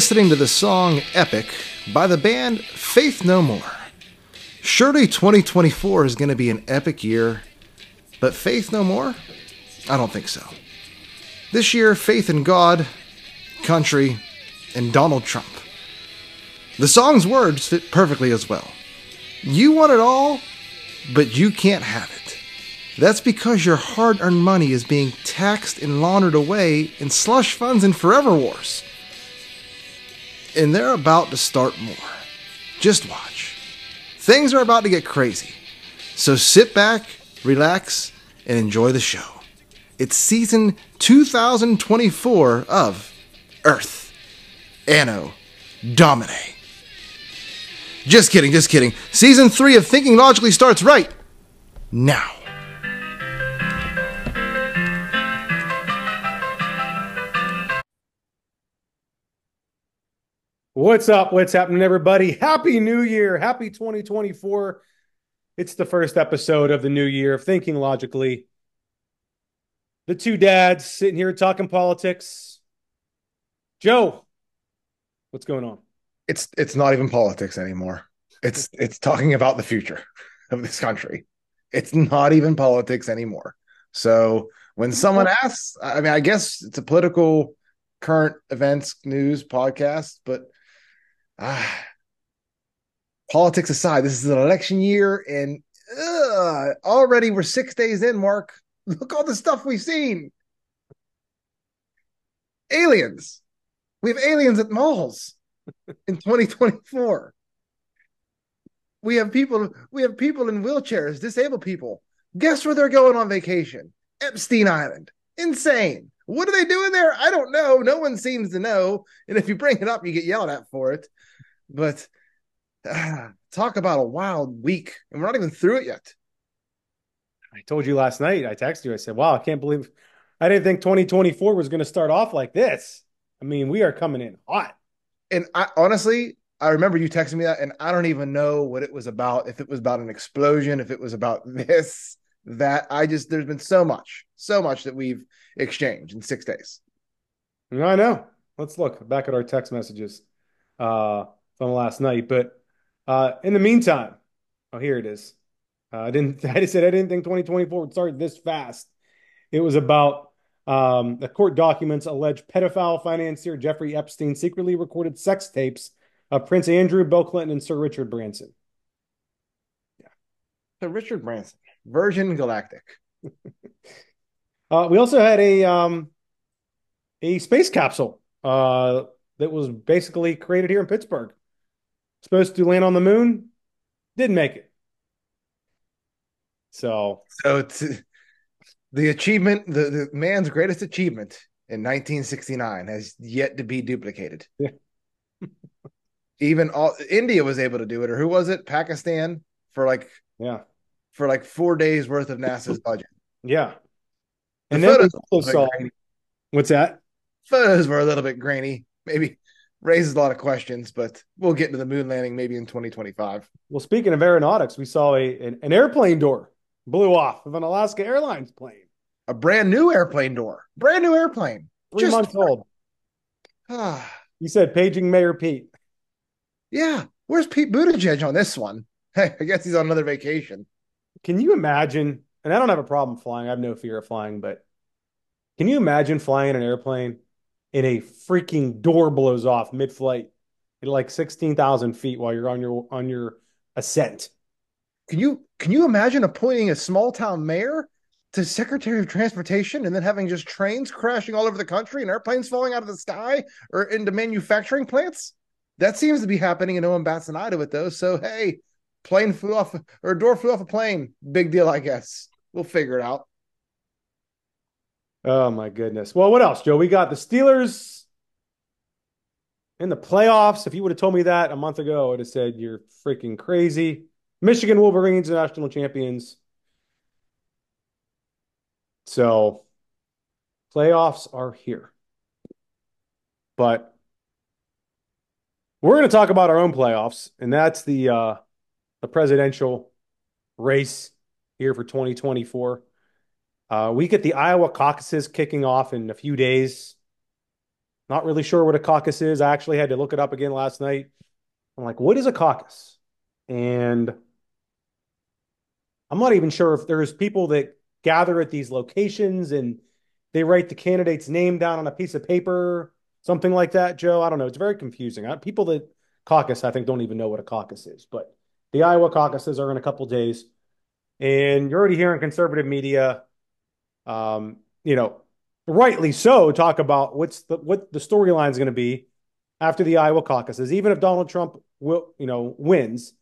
Listening to the song Epic by the band Faith No More. Surely 2024 is going to be an epic year, but Faith No More? I don't think so. This year, faith in God, country, and Donald Trump. The song's words fit perfectly as well. You want it all, but you can't have it. That's because your hard earned money is being taxed and laundered away in slush funds and forever wars. And they're about to start more. Just watch. Things are about to get crazy. So sit back, relax, and enjoy the show. It's season 2024 of Earth Anno Domini. Just kidding, just kidding. Season 3 of Thinking Logically starts right now. What's up? What's happening, everybody? Happy New Year. Happy 2024. It's the first episode of the new year of Thinking Logically. The two dads sitting here talking politics. Joe, what's going on? It's it's not even politics anymore. It's it's talking about the future of this country. It's not even politics anymore. So when someone asks, I mean, I guess it's a political current events news podcast, but ah, politics aside, this is an election year, and uh, already we're six days in. Mark, look all the stuff we've seen. Aliens. We have aliens at malls in 2024. We have people. We have people in wheelchairs, disabled people. Guess where they're going on vacation? Epstein Island. Insane. What are they doing there? I don't know. No one seems to know. And if you bring it up, you get yelled at for it. But uh, talk about a wild week, and we're not even through it yet. I told you last night, I texted you, I said, wow, I can't believe I didn't think 2024 was going to start off like this. I mean, we are coming in hot. And I honestly, I remember you texting me that, and I don't even know what it was about. If it was about an explosion, if it was about this, that. I just, there's been so much, so much that we've exchanged in six days. I know. Let's look back at our text messages. Uh, from last night. But uh, in the meantime, oh, here it is. Uh, I didn't. I just said I didn't think 2024 would start this fast. It was about um, the court documents allege pedophile financier Jeffrey Epstein secretly recorded sex tapes of Prince Andrew, Bill Clinton, and Sir Richard Branson. Yeah, Sir Richard Branson, Virgin Galactic. uh, we also had a um, a space capsule uh, that was basically created here in Pittsburgh supposed to land on the moon, didn't make it. So, so it's the achievement, the, the man's greatest achievement in 1969 has yet to be duplicated. Yeah. Even all India was able to do it, or who was it? Pakistan for like yeah, for like four days worth of NASA's budget. Yeah, the and then also saw what's that? Photos were a little bit grainy. Maybe raises a lot of questions, but we'll get into the moon landing maybe in 2025. Well, speaking of aeronautics, we saw a an, an airplane door blew off of an Alaska Airlines plane. A brand new airplane door, brand new airplane, three Just months old. Ah. you said paging Mayor Pete. Yeah, where's Pete Buttigieg on this one? Hey, I guess he's on another vacation. Can you imagine? And I don't have a problem flying. I have no fear of flying, but can you imagine flying an airplane and a freaking door blows off mid-flight at like 16,000 feet while you're on your on your ascent. Can you can you imagine appointing a small town mayor to Secretary of Transportation and then having just trains crashing all over the country and airplanes falling out of the sky or into manufacturing plants? That seems to be happening and no one bats an eye to it though. So hey, plane flew off or door flew off a plane. Big deal, I guess. We'll figure it out. Oh my goodness. Well, what else, Joe? We got the Steelers in the playoffs. If you would have told me that a month ago, I would have said you're freaking crazy. Michigan Wolverines, national champions. So playoffs are here. But we're going to talk about our own playoffs, and that's the uh, the presidential race here for 2024. Uh, we get the Iowa caucuses kicking off in a few days. Not really sure what a caucus is. I actually had to look it up again last night. I'm like, what is a caucus? And I'm not even sure if there's people that gather at these locations and they write the candidate's name down on a piece of paper, something like that, Joe. I don't know. It's very confusing. People that caucus, I think, don't even know what a caucus is. But the Iowa caucuses are in a couple days. And you're already hearing conservative media, um, you know, rightly so, talk about what's the what the storyline is going to be after the Iowa caucuses. Even if Donald Trump will, you know, wins,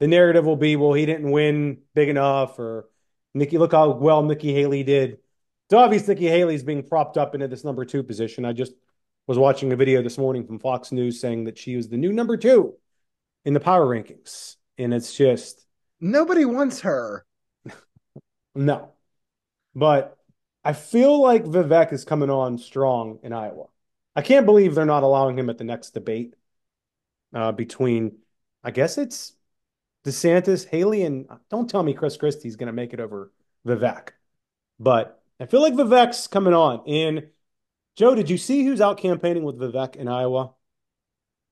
the narrative will be, well, he didn't win big enough, or Nikki, look how well Nikki Haley did. It's obvious Nikki Haley's being propped up into this number two position. I just was watching a video this morning from Fox News saying that she was the new number two in the power rankings. And it's just nobody wants her. no. But I feel like Vivek is coming on strong in Iowa. I can't believe they're not allowing him at the next debate uh, between, I guess it's DeSantis, Haley, and don't tell me Chris Christie's going to make it over Vivek. But I feel like Vivek's coming on. And Joe, did you see who's out campaigning with Vivek in Iowa?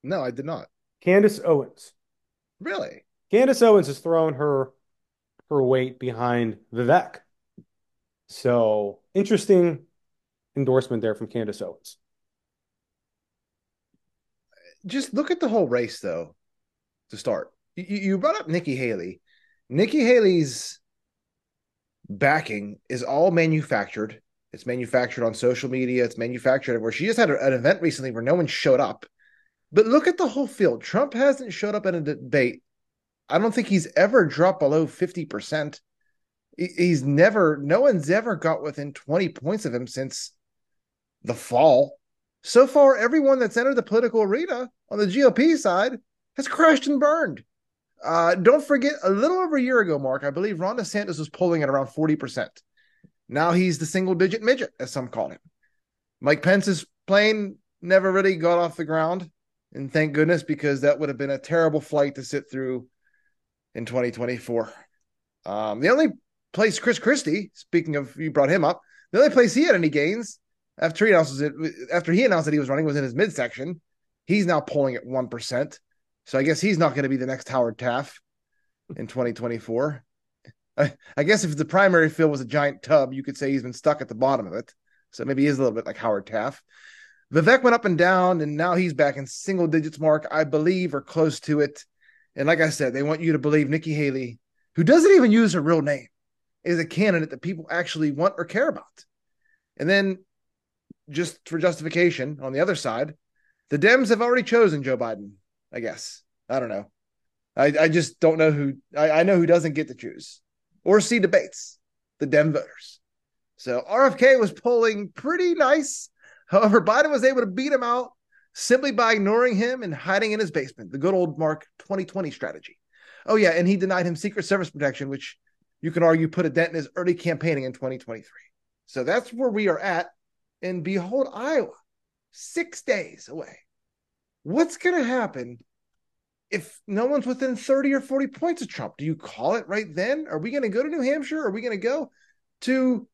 No, I did not. Candace Owens. Really? Candace Owens has thrown her her weight behind Vivek. So interesting endorsement there from Candace Owens. Just look at the whole race, though, to start. You, you brought up Nikki Haley. Nikki Haley's backing is all manufactured. It's manufactured on social media. It's manufactured where she just had an event recently where no one showed up. But look at the whole field. Trump hasn't showed up in a debate. I don't think he's ever dropped below 50%. He's never, no one's ever got within 20 points of him since the fall. So far, everyone that's entered the political arena on the GOP side has crashed and burned. Uh, don't forget, a little over a year ago, Mark, I believe Ron DeSantis was polling at around 40%. Now he's the single digit midget, as some call him. Mike Pence's plane never really got off the ground. And thank goodness, because that would have been a terrible flight to sit through in 2024. Um, the only place Chris Christie, speaking of you brought him up, the only place he had any gains after he announced it, after he announced that he was running was in his midsection. He's now polling at one percent. So I guess he's not going to be the next Howard Taft in 2024. I, guess if the primary fill was a giant tub, you could say he's been stuck at the bottom of it. So maybe he is a little bit like Howard Taft. Vivek went up and down, and now he's back in single digits mark, I believe, or close to it. And like I said, they want you to believe Nikki Haley, who doesn't even use her real name, is a candidate that people actually want or care about. And then, just for justification, on the other side, the Dems have already chosen Joe Biden I guess. I don't know. I, I just don't know who I, I know who doesn't get to choose or see debates, the Dem voters. So RFK was polling pretty nice. However, Biden was able to beat him out simply by ignoring him and hiding in his basement. The good old Mark 2020 strategy. Oh, yeah. And he denied him Secret Service protection, which you can argue put a dent in his early campaigning in 2023. So that's where we are at. And behold, Iowa, six days away What's going to happen if no one's within 30 or 40 points of Trump? Do you call it right then? Are we going to go to New Hampshire? Are we going to go to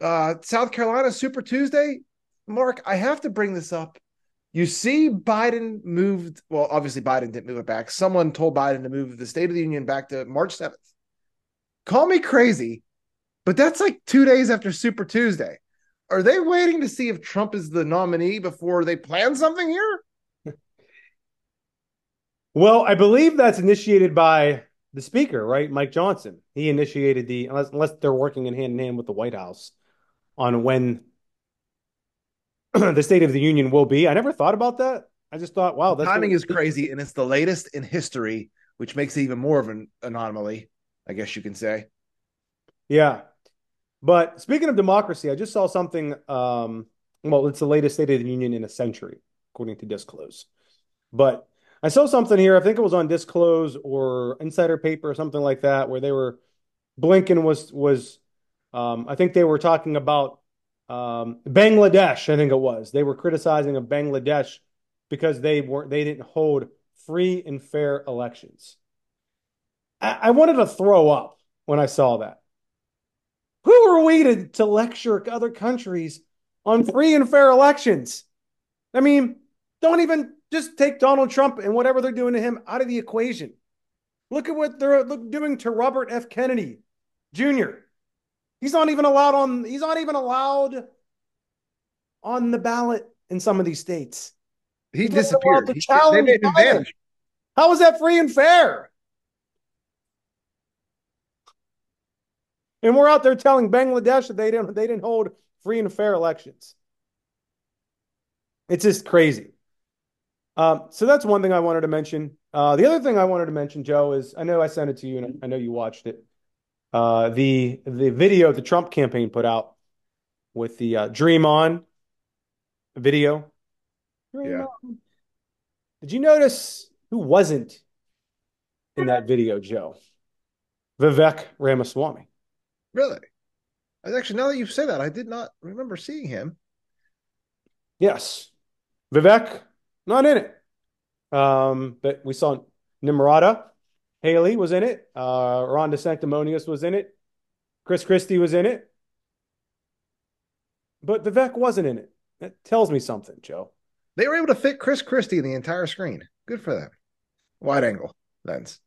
uh, South Carolina Super Tuesday? Mark, I have to bring this up. You see, Biden moved. Well, obviously, Biden didn't move it back. Someone told Biden to move the State of the Union back to March 7th. Call me crazy, but that's like two days after Super Tuesday. Are they waiting to see if Trump is the nominee before they plan something here? Well, I believe that's initiated by the speaker, right? Mike Johnson. He initiated the unless unless they're working in hand in hand with the White House on when the State of the Union will be. I never thought about that. I just thought, wow, that's timing is crazy, and it's the latest in history, which makes it even more of an anomaly, I guess you can say. Yeah, but speaking of democracy, I just saw something. Um, well, it's the latest State of the Union in a century, according to Disclose. But I saw something here. I think it was on Disclose or Insider Paper or something like that, where they were Blinken was was um, I think they were talking about um, Bangladesh. I think it was they were criticizing of Bangladesh because they weren't they didn't hold free and fair elections. I, I wanted to throw up when I saw that. Who are we to, to lecture other countries on free and fair elections? I mean, don't even just take Donald Trump and whatever they're doing to him out of the equation. Look at what they're doing to Robert F. Kennedy Jr. He's not even allowed on. He's not even allowed on the ballot in some of these states. He He's disappeared. He- they made him vanish. How is that free and fair? And we're out there telling Bangladesh that they didn't they didn't hold free and fair elections. It's just crazy. Um, so that's one thing I wanted to mention. Uh, the other thing I wanted to mention, Joe, is I know I sent it to you and I know you watched it. Uh, the the video the Trump campaign put out with the uh, Dream On video. Dream Yeah. On. Did you notice who wasn't in that video, Joe? Vivek Ramaswamy. Really? Actually now that you say that, I did not remember seeing him. Yes. Vivek, not in it. Um, but we saw Nimrata. Haley was in it. Uh, Ron DeSanctimonious was in it. Chris Christie was in it. But Vivek wasn't in it. That tells me something, Joe. They were able to fit Chris Christie in the entire screen. Good for them. Wide angle lens.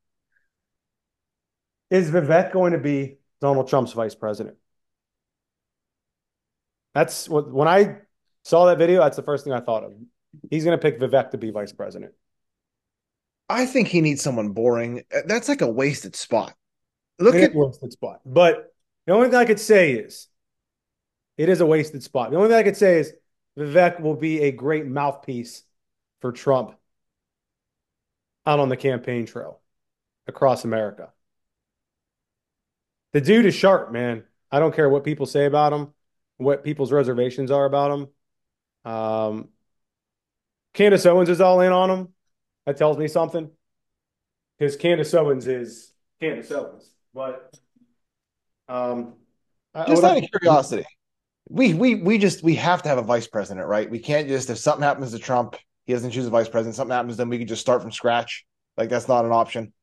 Is Vivek going to be Donald Trump's vice president? That's what when I saw that video, that's the first thing I thought of. He's going to pick Vivek to be vice president. I think he needs someone boring. That's like a wasted spot. Look It at a wasted spot. But the only thing I could say is it is a wasted spot. The only thing I could say is Vivek will be a great mouthpiece for Trump out on the campaign trail across America. The dude is sharp, man. I don't care what people say about him, what people's reservations are about him. Um, Candace Owens is all in on him. That tells me something. Because Candace Owens is Candace Owens. But um, just out I- of curiosity. We we we just we have to have a vice president, right? We can't just if something happens to Trump, he doesn't choose a vice president. Something happens, then we can just start from scratch. Like that's not an option.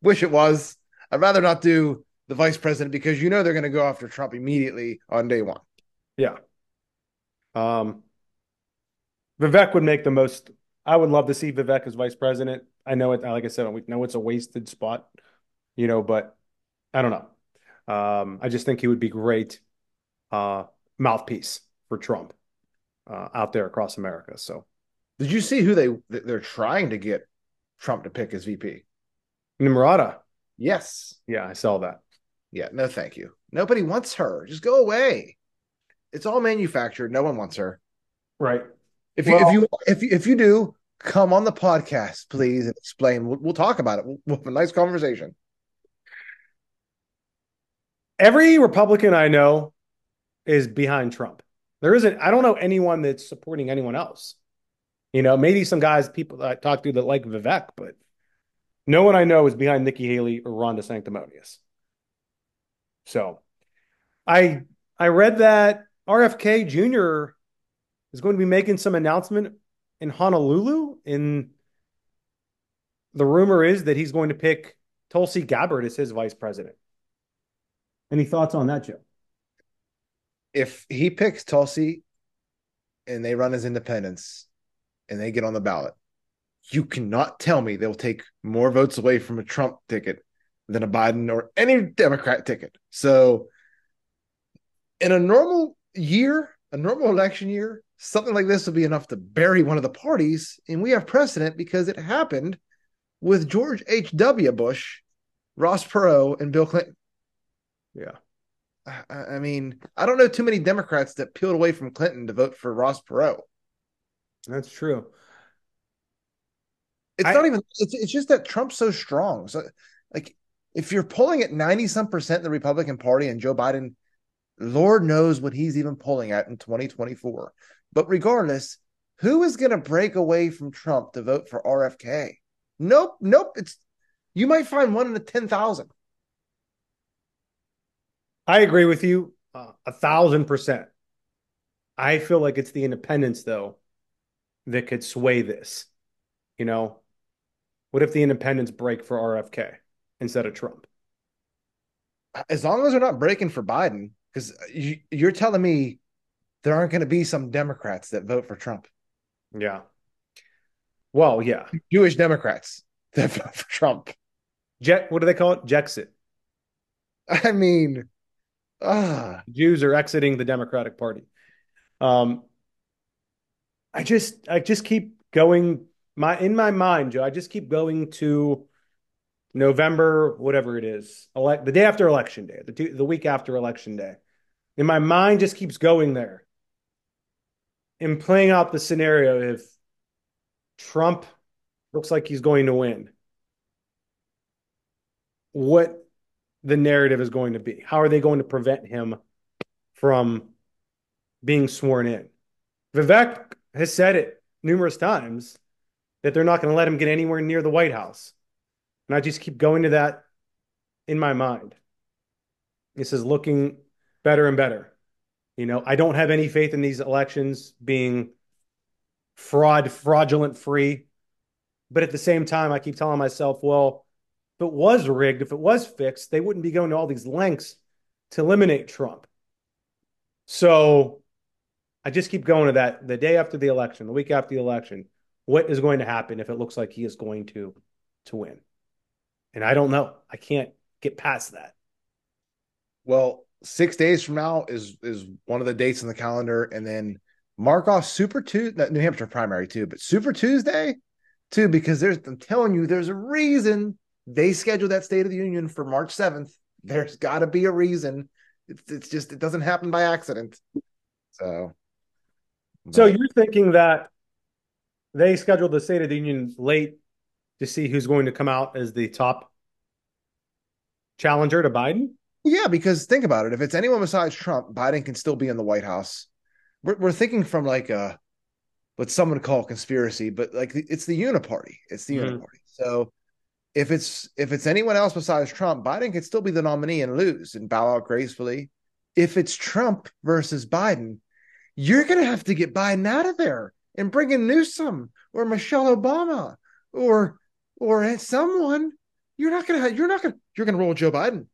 Wish it was. I'd rather not do the vice president because you know they're going to go after Trump immediately on day one. Yeah. Um, Vivek would make the most. I would love to see Vivek as vice president. I know it, like I said, we know it's a wasted spot, you know, but I don't know. Um, I just think he would be great uh, mouthpiece for Trump uh, out there across America. So Did you see who they they're trying to get Trump to pick as VP? Nimrata, Yes. yeah, I saw that. Yeah, no thank you. Nobody wants her. Just go away. It's all manufactured. No one wants her. Right. If you if you if you if you do, come on the podcast, please, and explain. We'll, we'll talk about it. We'll, we'll have a nice conversation. Every Republican I know is behind Trump. There isn't, I don't know anyone that's supporting anyone else. You know, maybe some guys, people that I talk to that like Vivek, but no one I know is behind Nikki Haley or Ron DeSanctimonious. So I I read that RFK Jr. is going to be making some announcement in Honolulu. In the rumor is that he's going to pick Tulsi Gabbard as his vice president. Any thoughts on that, Joe? If he picks Tulsi and they run as independents and they get on the ballot, you cannot tell me they'll take more votes away from a Trump ticket than a Biden or any Democrat ticket. So in a normal year, a normal election year, something like this will be enough to bury one of the parties. And we have precedent because it happened with George H.W. Bush, Ross Perot, and Bill Clinton. Yeah. I, I mean, I don't know too many Democrats that peeled away from Clinton to vote for Ross Perot. That's true. It's I- not even. It's it's just that Trump's so strong. So, like, if you're pulling at ninety some percent in the Republican Party and Joe Biden, Lord knows what he's even pulling at in 2024. But regardless, who is going to break away from Trump to vote for RFK? Nope, nope. It's you might find one in a ten thousand. I agree with you uh, a thousand percent. I feel like it's the independents, though, that could sway this. You know, what if the independents break for RFK instead of Trump? As long as they're not breaking for Biden, because you, you're telling me there aren't going to be some Democrats that vote for Trump. Yeah. Well, yeah. Jewish Democrats that vote for Trump. Jet, what do they call it? Jexit. I mean, ah, Jews are exiting the Democratic Party. Um, I just, I just keep going my in my mind, Joe. I just keep going to November, whatever it is, elect the day after election day, the two, the week after election day. And my mind just keeps going there and playing out the scenario if Trump looks like he's going to win. What the narrative is going to be. How are they going to prevent him from being sworn in? Vivek has said it numerous times that they're not going to let him get anywhere near the White House. And I just keep going to that in my mind. This is looking better and better. You know, I don't have any faith in these elections being fraud, fraudulent free. But at the same time, I keep telling myself, well, if it was rigged, if it was fixed, they wouldn't be going to all these lengths to eliminate Trump. So I just keep going to that the day after the election, the week after the election. What is going to happen if it looks like he is going to to win? And I don't know. I can't get past that. Well, six days from now is is one of the dates in the calendar, and then mark off Super Tuesday, New Hampshire primary too, but Super Tuesday too, because there's I'm telling you, there's a reason they scheduled that State of the Union for March 7th. There's got to be a reason. It's, it's just it doesn't happen by accident. So, so you're thinking that they scheduled the State of the Union late to see who's going to come out as the top challenger to Biden? Yeah, because think about it. If it's anyone besides Trump, Biden can still be in the White House. We're, we're thinking from like a what some would call conspiracy, but like it's the uniparty. It's the mm-hmm. uniparty. So if it's if it's anyone else besides Trump, Biden could still be the nominee and lose and bow out gracefully. If it's Trump versus Biden, you're gonna have to get Biden out of there and bring in Newsom or Michelle Obama or or someone. You're not gonna you're not gonna you're gonna roll Joe Biden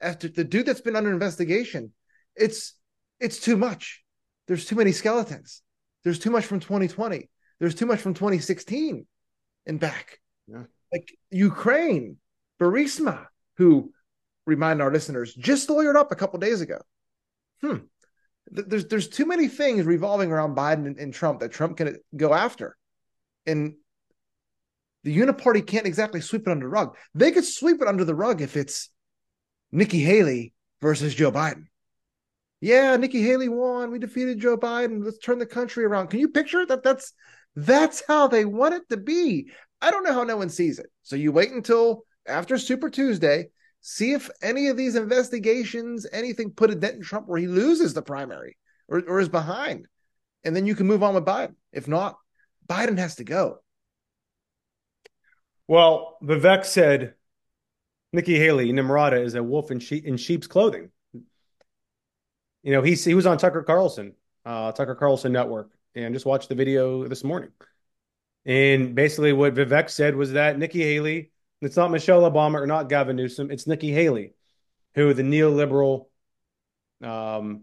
after the dude that's been under investigation. It's it's too much. There's too many skeletons. There's too much from 2020. There's too much from 2016 and back. Yeah. Like Ukraine, Burisma, who remind our listeners just lawyered up a couple days ago. Hmm. There's there's too many things revolving around Biden and, and Trump that Trump can go after, and the Uniparty can't exactly sweep it under the rug. They could sweep it under the rug if it's Nikki Haley versus Joe Biden. Yeah, Nikki Haley won. We defeated Joe Biden. Let's turn the country around. Can you picture? That that's that's how they want it to be. I don't know how no one sees it. So you wait until after Super Tuesday, see if any of these investigations, anything put a dent in Trump where he loses the primary or, or is behind. And then you can move on with Biden. If not, Biden has to go. Well, Vivek said Nikki Haley, Nimrata, is a wolf in, in sheep's clothing. You know, he, he was on Tucker Carlson, uh, Tucker Carlson Network, and just watched the video this morning. And basically, what Vivek said was that Nikki Haley, it's not Michelle Obama or not Gavin Newsom, it's Nikki Haley, who the neoliberal, um,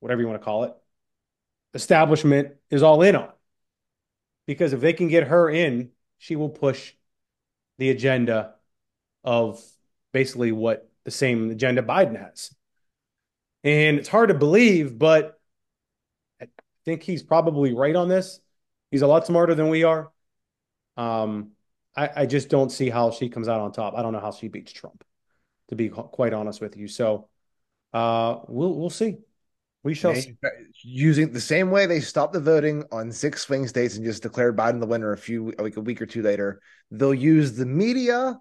whatever you want to call it, establishment is all in on. Because if they can get her in, she will push the agenda of basically what the same agenda Biden has. And it's hard to believe, but I think he's probably right on this. He's a lot smarter than we are. Um, I, I just don't see how she comes out on top. I don't know how she beats Trump, to be quite honest with you. So uh, we'll we'll see. We shall see. Using the same way they stopped the voting on six swing states and just declared Biden the winner a few like a week or two later, they'll use the media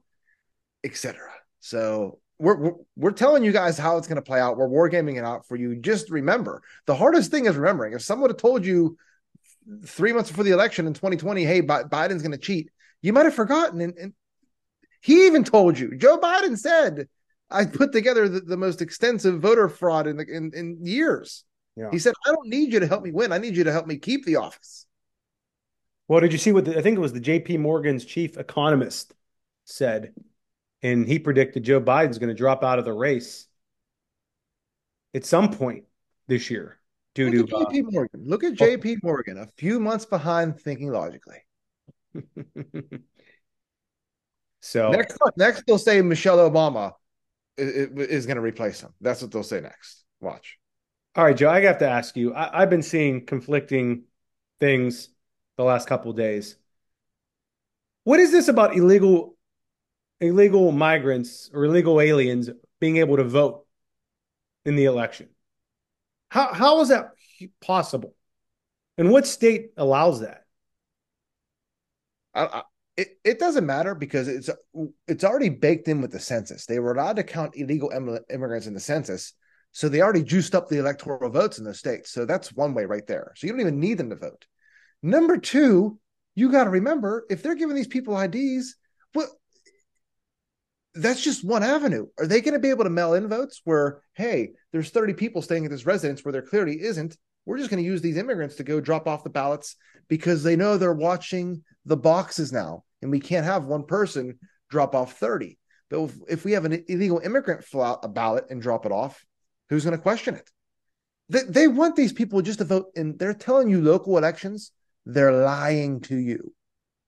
etc. So we're, we're, we're telling you guys how it's going to play out. We're wargaming it out for you. Just remember, the hardest thing is remembering. If someone had told you three months before the election in 2020, hey, Biden's going to cheat, you might have forgotten. And, and, he even told you. Joe Biden said, "I put together the, the most extensive voter fraud in the, in, in years." Yeah. He said, "I don't need you to help me win. I need you to help me keep the office." Well, did you see what the, I think it was the J.P. Morgan's chief economist said? and he predicted Joe Biden's going to drop out of the race at some point this year. due Look to JP uh, Morgan. Look at JP Morgan, a few months behind thinking logically. so Next, next they'll say Michelle Obama is going to replace him. That's what they'll say next. Watch. all right, Joe, I have to ask you. I, I've been seeing conflicting things the last couple of days. What is this about illegal illegal migrants or illegal aliens being able to vote in the election? How how is that possible? And what state allows that? I, it, it doesn't matter because it's it's already baked in with the census. They were allowed to count illegal im- immigrants in the census, so they already juiced up the electoral votes in those states. So that's one way right there. So you don't even need them to vote. Number two, you got to remember if they're giving these people IDs, what that's just one avenue. Are they going to be able to mail in votes where, hey, there's 30 people staying at this residence where there clearly isn't? We're just going to use these immigrants to go drop off the ballots because they know they're watching the boxes now, and we can't have one person drop off 30. But if, if we have an illegal immigrant fill out a ballot and drop it off, who's going to question it? They, they want these people just to vote, and they're telling you local elections, they're lying to you.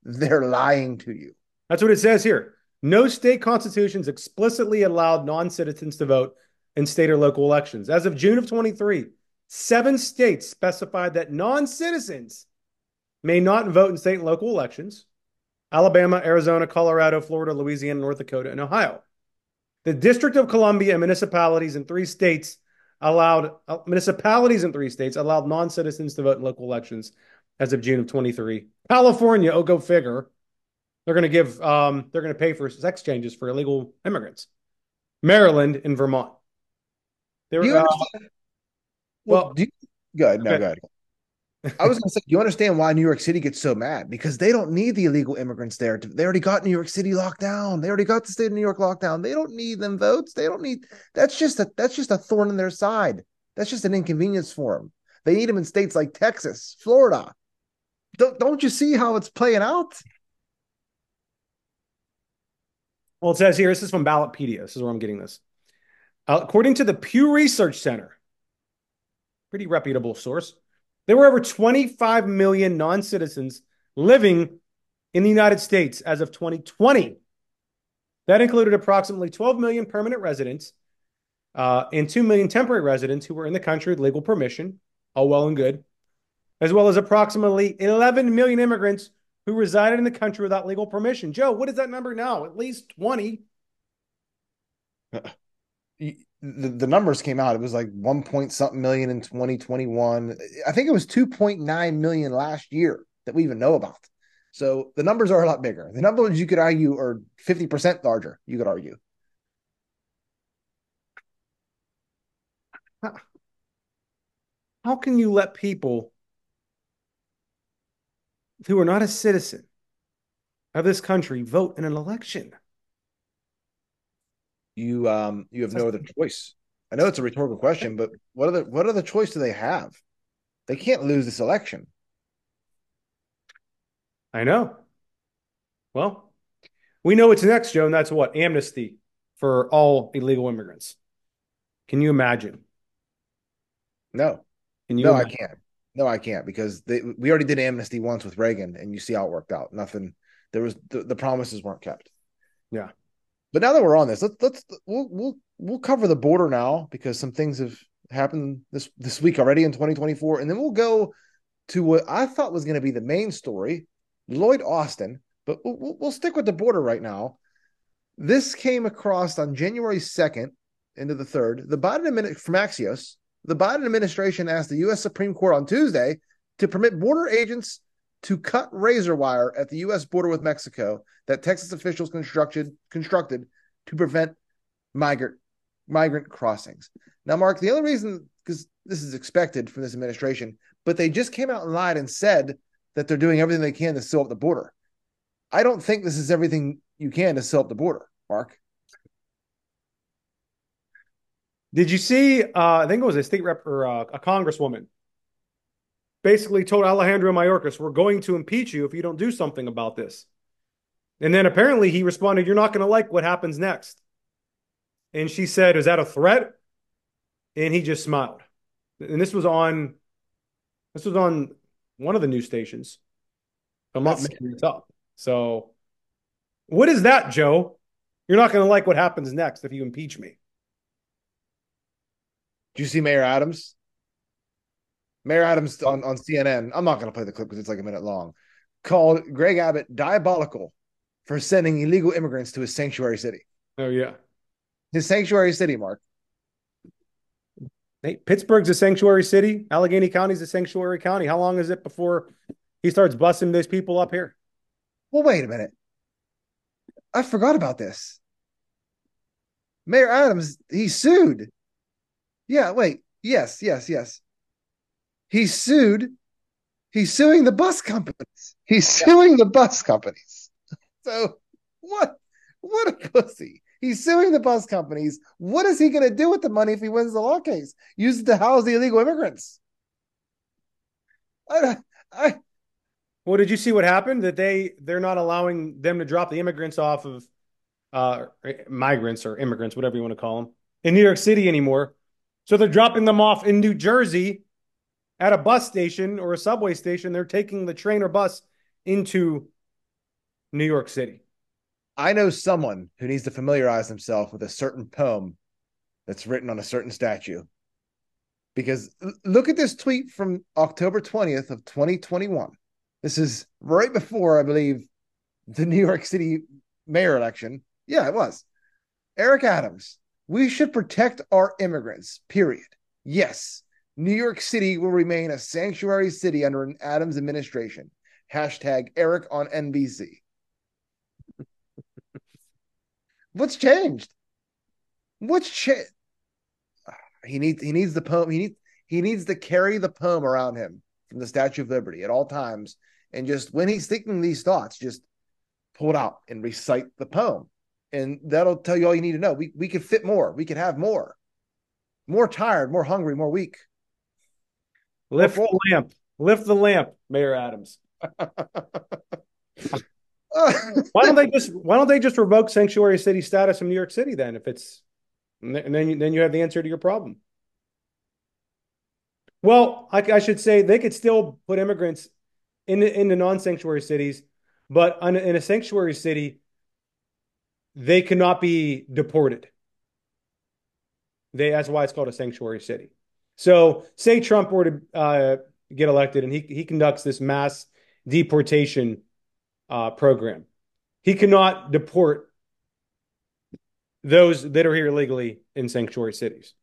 They're lying to you. That's what it says here. No state constitutions explicitly allowed non citizens to vote in state or local elections. As of June of 23, seven states specified that non citizens may not vote in state and local elections Alabama, Arizona, Colorado, Florida, Louisiana, North Dakota, and Ohio. The District of Columbia and municipalities in three states allowed uh, municipalities in three states allowed non citizens to vote in local elections as of June of 23. California, oh, go figure. They're going to give, um, they're going to pay for sex changes for illegal immigrants. Maryland and Vermont. They were, uh? Well, well- do you, go ahead. No, Okay. go ahead. I was going to say, you understand why New York City gets so mad because they don't need the illegal immigrants there. To, they already got New York City locked down. They already got the state of New York locked down. They don't need them votes. They don't need. That's just a that's just a thorn in their side. That's just an inconvenience for them. They need them in states like Texas, Florida. Don't don't you see how it's playing out? Well, it says here, this is from Ballotpedia. This is where I'm getting this. Uh, according to the Pew Research Center, pretty reputable source, there were over 25 million non citizens living in the United States as of 2020. That included approximately 12 million permanent residents uh, and 2 million temporary residents who were in the country with legal permission, all well and good, as well as approximately 11 million immigrants who resided in the country without legal permission. Joe, what is that number now? At least 20. The, the numbers came out. It was like one point something million in 2021. I think it was 2.9 million last year that we even know about. So the numbers are a lot bigger. The numbers you could argue are 50% larger, you could argue. How can you let people who are not a citizen of this country vote in an election? You um you have no other choice. I know it's a rhetorical question, but what other what other choice do they have? They can't lose this election. I know. Well, we know what's next, Joe, and that's what? Amnesty for all illegal immigrants. Can you imagine? No. Can you No, I can't. No, I can't because they, we already did amnesty once with Reagan, and you see how it worked out. Nothing. There was the, the promises weren't kept. Yeah. But now that we're on this, let's let's we'll we'll we'll cover the border now because some things have happened this this week already in 2024, and then we'll go to what I thought was going to be the main story, Lloyd Austin. But we'll, we'll stick with the border right now. This came across on January 2nd into the third. The Biden admin from Axios, the Biden administration asked the U.S. Supreme Court on Tuesday to permit border agents to cut razor wire at the U.S. border with Mexico that Texas officials constructed constructed to prevent migrant migrant crossings. Now, Mark, the only reason because this is expected from this administration, but they just came out and lied and said that they're doing everything they can to seal up the border. I don't think this is everything you can to seal up the border, Mark. Did you see? Uh, I think it was a state rep or uh, a congresswoman basically told Alejandro Mayorkas, "We're going to impeach you if you don't do something about this." And then apparently he responded, "You're not going to like what happens next." And she said, "Is that a threat?" And he just smiled. and this was on this was on one of the news stations. I'm not That's making this up. So, what is that, Joe? You're not going to like what happens next if you impeach me. Do you see Mayor Adams? Mayor Adams on, on CNN. I'm not going to play the clip because it's like a minute long. Called Greg Abbott diabolical for sending illegal immigrants to his sanctuary city. Oh yeah, His sanctuary city, Mark. hey, Pittsburgh's a sanctuary city. Allegheny County's a sanctuary county. How long is it before he starts busting those people up here? Well, wait a minute. I forgot about this. Mayor Adams, he sued. Yeah, wait. Yes, yes, yes. He sued. He's suing the bus companies. He's suing the bus companies. So what? What a pussy. He's suing the bus companies. What is he going to do with the money if he wins the law case? Use it to house the illegal immigrants. I, I, Well, did you see what happened? That they they're not allowing them to drop the immigrants off of uh, migrants or immigrants, whatever you want to call them, in New York City anymore. So they're dropping them off in New Jersey at a bus station or a subway station. They're taking the train or bus into New York City. I know someone who needs to familiarize himself with a certain poem that's written on a certain statue. Because look at this tweet from October 20th of 2021. This is right before, I believe, the New York City mayor election. Yeah, it was. Eric Adams, we should protect our immigrants, period. Yes, New York City will remain a sanctuary city under an Adams administration. Hashtag Eric on NBC. What's changed? What's changed? He needs he needs the poem. He needs he needs to carry the poem around him from the Statue of Liberty at all times, and just when he's thinking these thoughts, just pull it out and recite the poem, and that'll tell you all you need to know. We we could fit more. We could have more. More tired, more hungry, more weak. Lift the lamp. Lift the lamp, Mayor Adams. Why don't they just Why don't they just revoke sanctuary city status from New York City then? If it's and then you, then you have the answer to your problem. Well, I, I should say they could still put immigrants in in the non-sanctuary cities, but on, in a sanctuary city, they cannot be deported. They that's why it's called a sanctuary city. So, say Trump were to uh, get elected and he he conducts this mass deportation uh, program. He cannot deport those that are here illegally in sanctuary cities.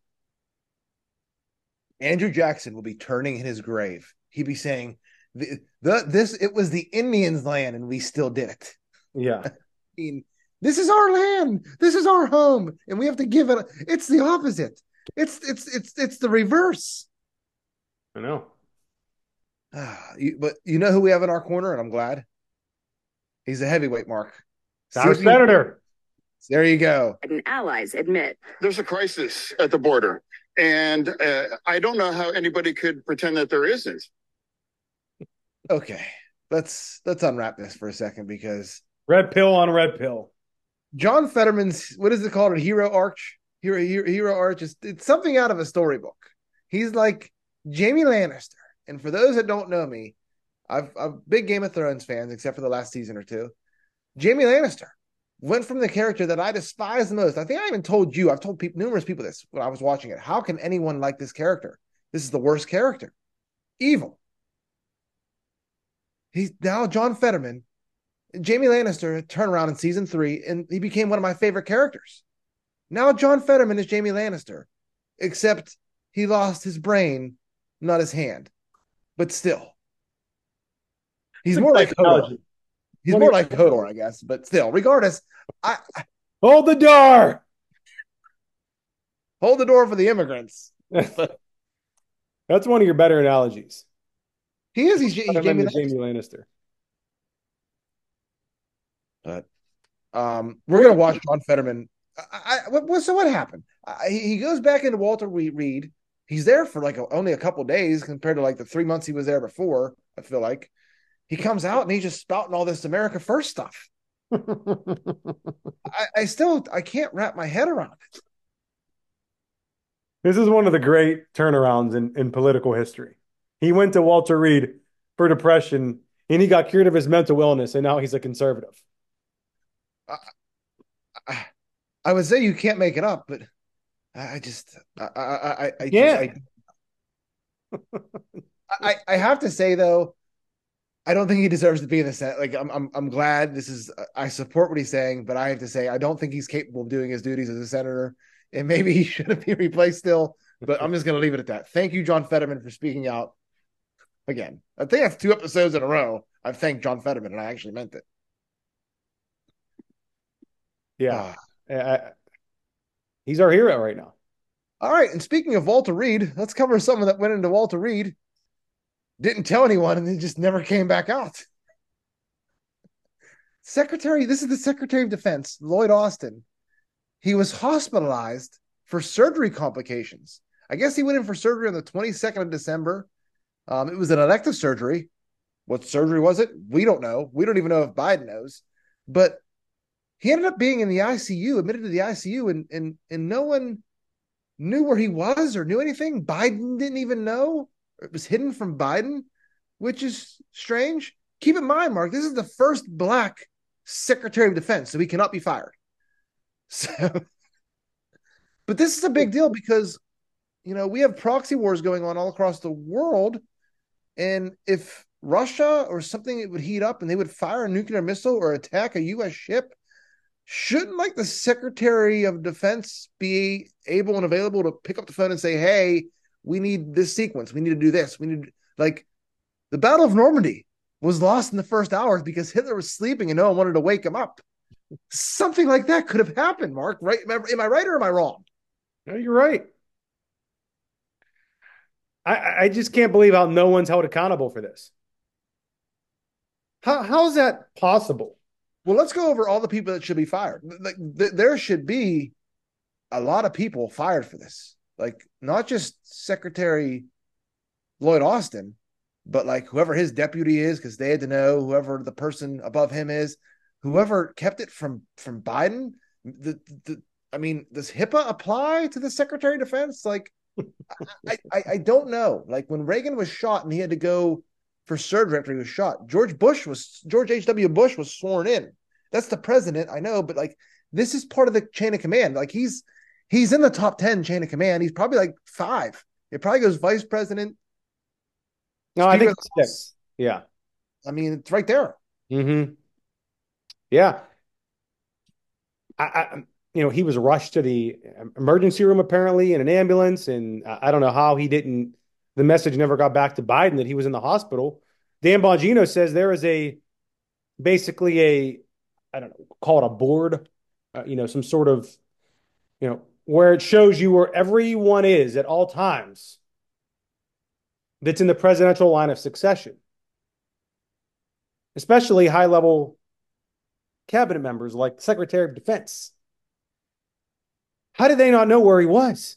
Andrew Jackson will be turning in his grave. He'd be saying, the, the this it was the Indians' land and we still did it. Yeah. I mean, this is our land. This is our home, and we have to give it. It's the opposite. It's it's it's it's the reverse. I know. Ah, you, but you know who we have in our corner, and I'm glad. He's a heavyweight, Mark. Our See- senator. There you go. and allies admit there's a crisis at the border. And uh, I don't know how anybody could pretend that there isn't. Okay, let's let's unwrap this for a second because Red pill on red pill. John Fetterman's what is it called? A hero arch? Hero hero, hero arch is it's something out of a storybook. He's like Jaime Lannister. And for those that don't know me, I've I'm a big Game of Thrones fans, except for the last season or two. Jaime Lannister went from the character that I despise the most. I think I even told you, I've told people numerous people this when I was watching it. How can anyone like this character? This is the worst character. Evil. He's now John Fetterman Jaime Lannister turned around in season three and he became one of my favorite characters. Now John Fetterman is Jaime Lannister, except he lost his brain, not his hand. But still, he's more like Hodor. He's more like Hodor, I guess. But still, regardless, I, I Hold the door. hold the door for the immigrants. That's one of your better analogies. He is. He's, he's Jaime Lannister. Jaime Lannister. But um, we're gonna watch John Fetterman. I, I, what, so what happened? I, he goes back into Walter Reed. He's there for like a, only a couple days compared to like the three months he was there before. I feel like he comes out and he's just spouting all this America First stuff. I, I still I can't wrap my head around it. This is one of the great turnarounds in, in political history. He went to Walter Reed for depression and he got cured of his mental illness and now he's a conservative. I, I, I would say you can't make it up, but I just I I I, yeah. I, I have to say though, I don't think he deserves to be in the Senate. Like I'm, I'm, I'm glad this is. I support what he's saying, but I have to say I don't think he's capable of doing his duties as a senator, and maybe he shouldn't be replaced still. But I'm just going to leave it at that. Thank you, John Fetterman, for speaking out. Again, I think that's two episodes in a row. I've thanked John Fetterman, and I actually meant it. Yeah, ah. Uh, he's our hero right now. All right, and speaking of Walter Reed, let's cover something that went into Walter Reed didn't tell anyone and then just never came back out. Secretary, this is the Secretary of Defense, Lloyd Austin. He was hospitalized for surgery complications. I guess he went in for surgery on the 22nd of December. Um, it was an elective surgery. What surgery was it? We don't know. We don't even know if Biden knows. But he ended up being in the ICU, admitted to the ICU, and and and no one knew where he was or knew anything. Biden didn't even know it was hidden from Biden, which is strange. Keep in mind, Mark, this is the first black Secretary of Defense, so he cannot be fired. So, but this is a big deal because, you know, we have proxy wars going on all across the world. And if Russia or something it would heat up and they would fire a nuclear missile or attack a U.S. ship, shouldn't like the Secretary of Defense be able and available to pick up the phone and say, hey, we need this sequence. We need to do this. We need like the Battle of Normandy was lost in the first hours because Hitler was sleeping and no one wanted to wake him up. Something like that could have happened, Mark. Right? Am I, am I right or am I wrong? No, you're right. I, I just can't believe how no one's held accountable for this. How how is that possible? Well, let's go over all the people that should be fired. Like, there should be a lot of people fired for this like not just Secretary Lloyd Austin, but like whoever his deputy is, because they had to know whoever the person above him is, whoever kept it from from Biden. The, the I mean, does HIPAA apply to the Secretary of Defense? Like, I, I, I don't know. Like when Reagan was shot and he had to go for surgery after he was shot, George Bush was George H. W. Bush was sworn in. That's the president, I know, but like this is part of the chain of command. Like he's he's in the top 10 chain of command. He's probably like five. It probably goes vice president. No, I think six. Yeah. I mean, it's right there. Mm-hmm. Yeah. I, I, you know, he was rushed to the emergency room apparently in an ambulance, and I don't know how he didn't. The message never got back to Biden that he was in the hospital. Dan Bongino says there is a basically a I don't know, call it a board, uh, you know, some sort of you know where it shows you where everyone is at all times that's in the presidential line of succession, especially high level cabinet members like Secretary of Defense. How did they not know where he was?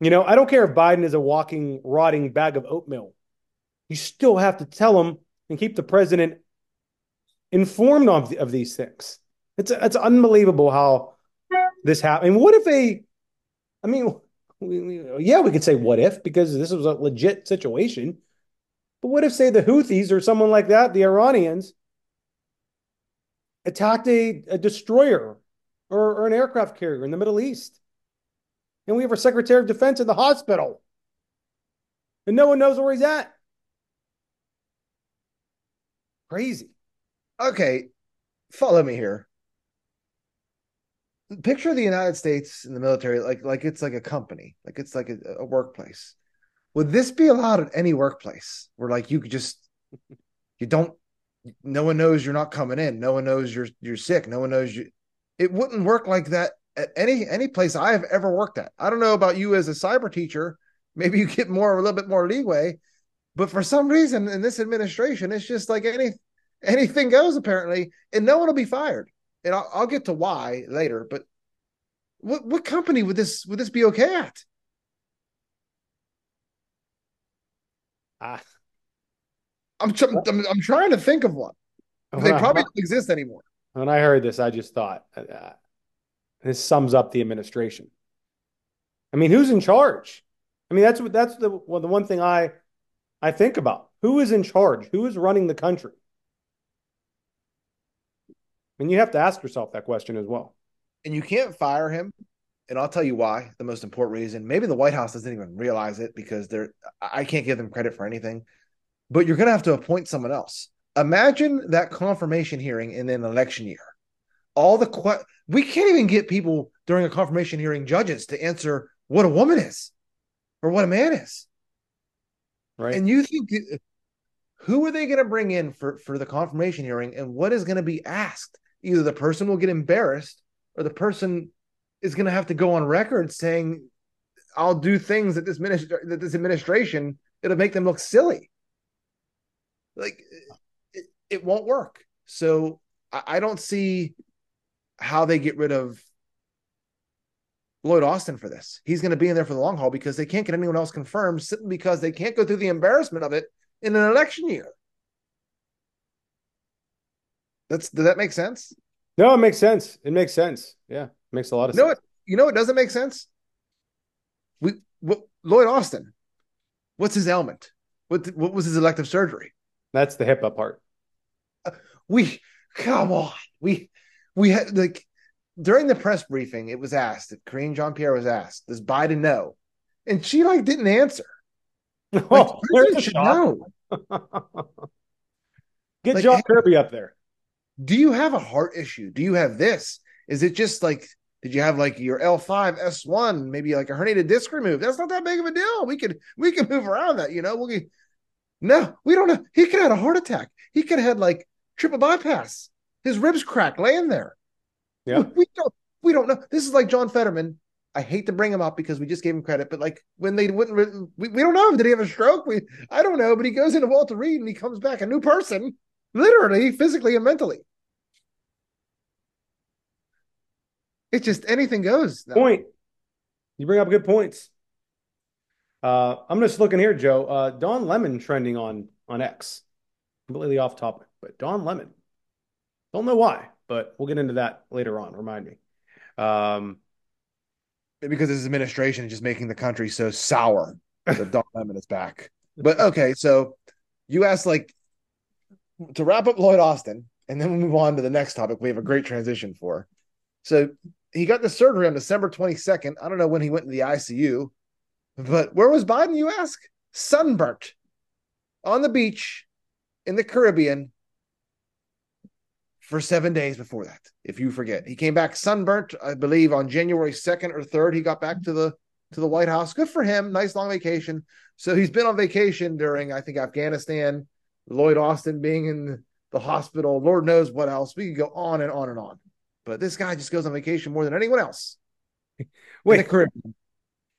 You know, I don't care if Biden is a walking, rotting bag of oatmeal. You still have to tell him and keep the president informed of, of these things. It's, it's unbelievable how this happened. What if a, I mean, we, we, yeah, we could say what if because this was a legit situation. But what if, say, the Houthis or someone like that, the Iranians, attacked a, a destroyer or, or an aircraft carrier in the Middle East? And we have our Secretary of Defense in the hospital. And no one knows where he's at. Crazy. Okay, follow me here picture the United States in the military like like it's like a company, like it's like a, a workplace. Would this be allowed at any workplace where like you could just you don't no one knows you're not coming in, no one knows you're you're sick, no one knows you it wouldn't work like that at any any place I have ever worked at. I don't know about you as a cyber teacher, maybe you get more a little bit more leeway, but for some reason in this administration it's just like any anything goes apparently and no one will be fired and I'll, I'll get to why later. But what what company would this would this be okay at? Ah. I'm, tr- I'm, I'm trying to think of one. They probably don't exist anymore. When I heard this, I just thought uh, this sums up the administration. I mean, who's in charge? I mean, that's what that's the well, the one thing I I think about. Who is in charge? Who is running the country? And you have to ask yourself that question as well. And you can't fire him. And I'll tell you why. The most important reason. Maybe the White House doesn't even realize it because they're I can't give them credit for anything. But you're gonna have to appoint someone else. Imagine that confirmation hearing in an election year. All the que- we can't even get people during a confirmation hearing judges to answer what a woman is or what a man is. Right. And you think who are they going to bring in for for the confirmation hearing and what is going to be asked? Either the person will get embarrassed or the person is going to have to go on record saying I'll do things that this minister that this administration it'll make them look silly. Like it, it won't work. So I, I don't see how they get rid of Lloyd Austin for this. He's going to be in there for the long haul because they can't get anyone else confirmed simply because they can't go through the embarrassment of it in an election year. That's does that make sense? No, it makes sense. It makes sense. Yeah, it makes a lot of you know sense. What, you know what doesn't make sense? We what, Lloyd Austin. What's his ailment? What what was his elective surgery? That's the HIPAA part. Uh, we come on. We we had like during the press briefing, it was asked, if Karine Jean Pierre was asked, does Biden know? And she like didn't answer. Like, Oh, there's a should know. Get Like, John Kirby up there. Do you have a heart issue? Do you have this? Is it just like did you have like your L5 S1, maybe like a herniated disc removed? That's not that big of a deal. We could we can move around that, you know. We'll get, no, we don't know. He could have had a heart attack. He could have had like triple bypass. His ribs cracked laying there. Yeah. We don't we don't know. This is like John Fetterman. I hate to bring him up because we just gave him credit, but like when they wouldn't, we, we don't know. Did he have a stroke? We I don't know, but he goes into Walter Reed and he comes back a new person, literally, physically, and mentally. It's just anything goes. now. Point. You bring up good points. Uh, I'm just looking here, Joe. Uh, Don Lemon trending on on X. Completely off topic, but Don Lemon. Don't know why, but we'll get into that later on. Remind me. Um, because his administration is just making the country so sour that Don Lemon is back. But okay, so you asked like to wrap up Lloyd Austin, and then we'll move on to the next topic. We have a great transition for. So he got the surgery on December 22nd. I don't know when he went to the ICU, but where was Biden, you ask? Sunburnt on the beach in the Caribbean for seven days before that, if you forget. He came back sunburnt, I believe, on January 2nd or 3rd. He got back to the to the White House. Good for him. Nice long vacation. So he's been on vacation during, I think, Afghanistan, Lloyd Austin being in the hospital, Lord knows what else. We could go on and on and on. But this guy just goes on vacation more than anyone else. wait, Caribbean.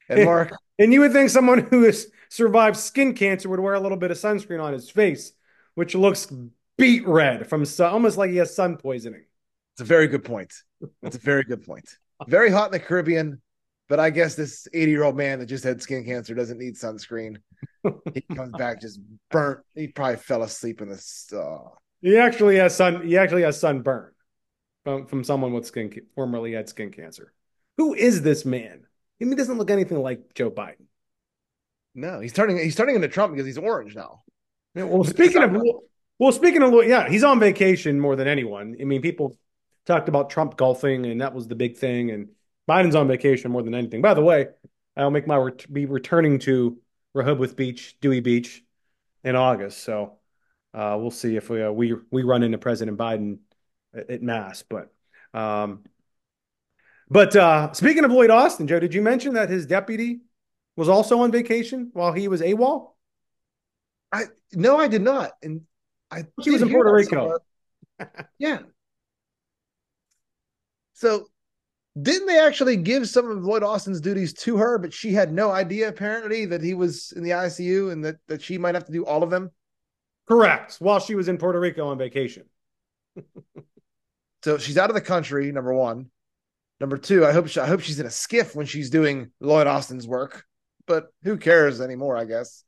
And Mark, and you would think someone who has survived skin cancer would wear a little bit of sunscreen on his face, which looks beet red from sun, almost like he has sun poisoning. it's a very good point. It's a very good point. Very hot in the Caribbean, but I guess this 80 year old man that just had skin cancer doesn't need sunscreen. He comes back just burnt. He probably fell asleep in the. Uh, He actually has sun. He actually has sunburn from from someone with skin formerly had skin cancer. Who is this man? I mean, he doesn't look anything like Joe Biden. no, he's turning. He's turning into Trump because he's orange now. Yeah, Well, speaking of well, speaking of yeah, he's on vacation more than anyone. I mean, people talked about Trump golfing, and that was the big thing. And Biden's on vacation more than anything. By the way, I'll make my ret- be returning to Rehoboth Beach, Dewey Beach, in August. So uh, we'll see if we uh, we we run into President Biden at, mass. But um, but uh, speaking of Lloyd Austin, Joe, did you mention that his deputy was also on vacation while he was AWOL? I no, I did not, and I She was in Puerto Rico. yeah. So, didn't they actually give some of Lloyd Austin's duties to her, but she had no idea apparently that he was in the ICU and that that she might have to do all of them? Correct. While she was in Puerto Rico on vacation. So she's out of the country. Number one. Number two, I hope she, I hope she's in a skiff when she's doing Lloyd Austin's work. But who cares anymore? I guess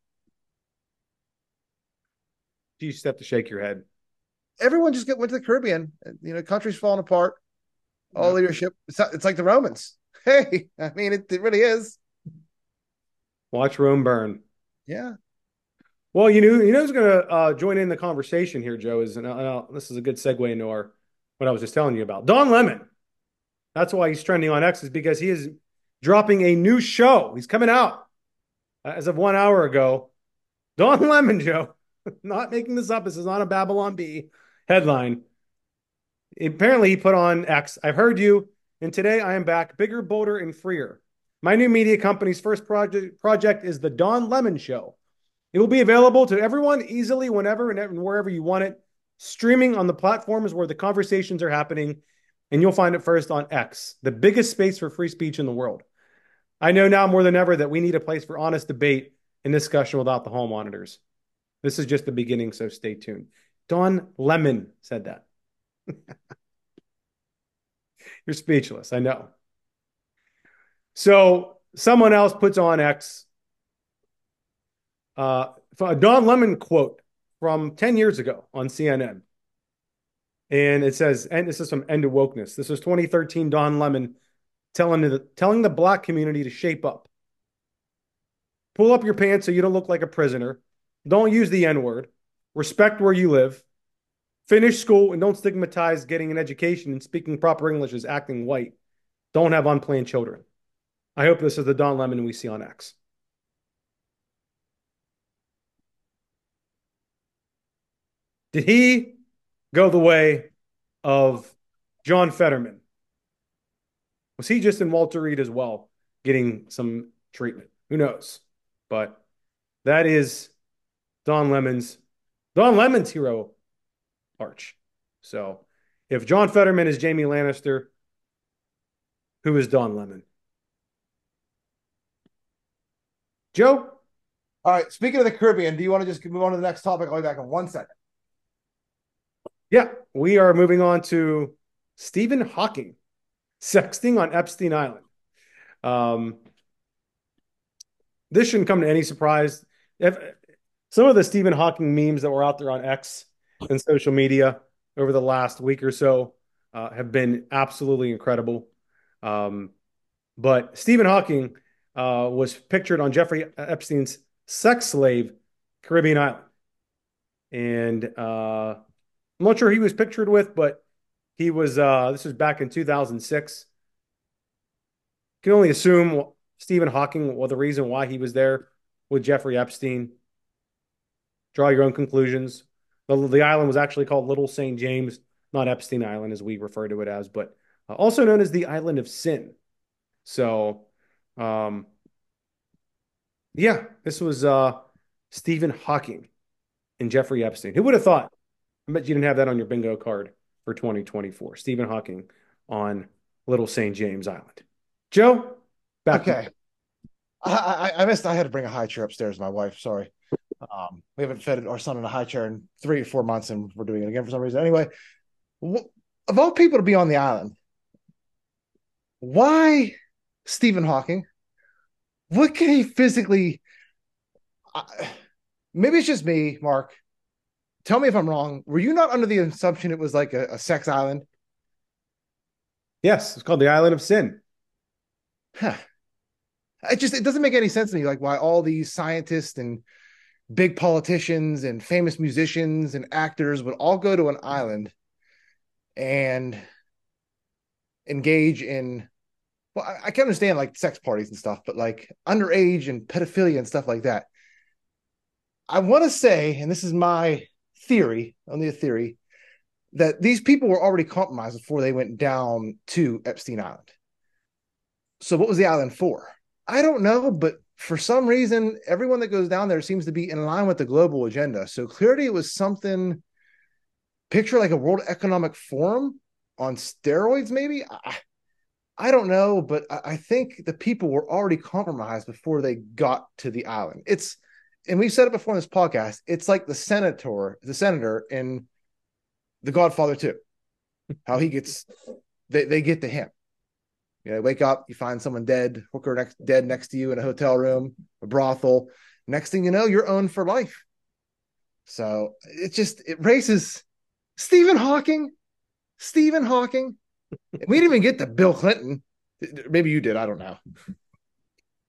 You just have to shake your head. everyone just get, went to the Caribbean. You know, country's falling apart. All Yeah. leadership. It's, not- it's like the Romans. Hey, I mean, it, it really is. Watch Rome burn. Yeah. Well, you know, you know who's going to uh, join in the conversation here, Joe? Is and, uh, this is a good segue into our what I was just telling you about. Don Lemon. That's why he's trending on X is because he is dropping a new show. He's coming out uh, as of one hour ago. Don Lemon, Joe. not making this up. This is not a Babylon Bee headline. Apparently, he put on X. I've heard you, and today I am back, bigger, bolder, and freer. My new media company's first project project is the Don Lemon Show. It will be available to everyone easily, whenever and wherever you want it, streaming on the platforms where the conversations are happening, and you'll find it first on X, the biggest space for free speech in the world. I know now more than ever that we need a place for honest debate and discussion without the hall monitors. This is just the beginning, so stay tuned. Don Lemon said that. You're speechless, I know. So someone else puts on X uh, a Don Lemon quote from 10 years ago on CNN. And it says, and this is from End of Wokeness. This is 2013 Don Lemon telling the, telling the black community to shape up. Pull up your pants so you don't look like a prisoner. Don't use the N word. Respect where you live. Finish school and don't stigmatize getting an education and speaking proper English as acting white. Don't have unplanned children. I hope this is the Don Lemon we see on X. Did he go the way of John Fetterman? Was he just in Walter Reed as well, getting some treatment? Who knows? But that is Don Lemon's Don Lemon's hero arch. So if John Fetterman is Jaime Lannister, who is Don Lemon? Joe? All right. Speaking of the Caribbean, do you want to just move on to the next topic? I'll be back in one second. Yeah, we are moving on to Stephen Hawking sexting on Epstein Island. Um, this shouldn't come to any surprise. If, some of the Stephen Hawking memes that were out there on X and social media over the last week or so uh, have been absolutely incredible. Um, but Stephen Hawking uh, was pictured on Jeffrey Epstein's sex slave Caribbean island. And uh, I'm not sure he was pictured with, but he was, uh, this was back in 2006. Can only assume Stephen Hawking, well, the reason why he was there with Jeffrey Epstein. Draw your own conclusions. The, the island was actually called Little St. James, not Epstein Island as we refer to it as, but uh, also known as the Island of Sin. So, um, yeah, this was uh, Stephen Hawking and Jeffrey Epstein. Who would have thought? I bet you didn't have that on your bingo card for 2024. Stephen Hawking on Little St. James Island. Joe, back. Okay. I, I, I missed. I had to bring a high chair upstairs. My wife. Sorry. Um, we haven't fed our son in a high chair in three or four months, and we're doing it again for some reason. Anyway, of all people to be on the island, why Stephen Hawking? What can he physically? maybe it's just me, Mark. Tell me if I'm wrong. Were you not under the assumption it was like a, a sex island? Yes, it's called the Island of Sin. Huh. It just it doesn't make any sense to me. Like why all these scientists and big politicians and famous musicians and actors would all go to an island and engage in well I, I, can understand like sex parties and stuff but like underage and pedophilia and stuff like that i want to say and this is my theory only a theory that these people were already compromised before they went down to epstein island so what was the island for i don't know but for some reason, everyone that goes down there seems to be in line with the global agenda. So clearly, it was something. Picture like a World Economic Forum on steroids, maybe. I, I don't know, but I, I think the people were already compromised before they got to the island. It's, and we've said it before in this podcast. It's like the senator, the senator in The Godfather 2, how he gets, they, they get to him you know, wake up, you find someone dead, hooker next dead next to you in a hotel room, a brothel. Next thing you know, you're owned for life. So it just it raises Stephen Hawking. Stephen Hawking. we didn't even get to Bill Clinton. Maybe you did. I don't know.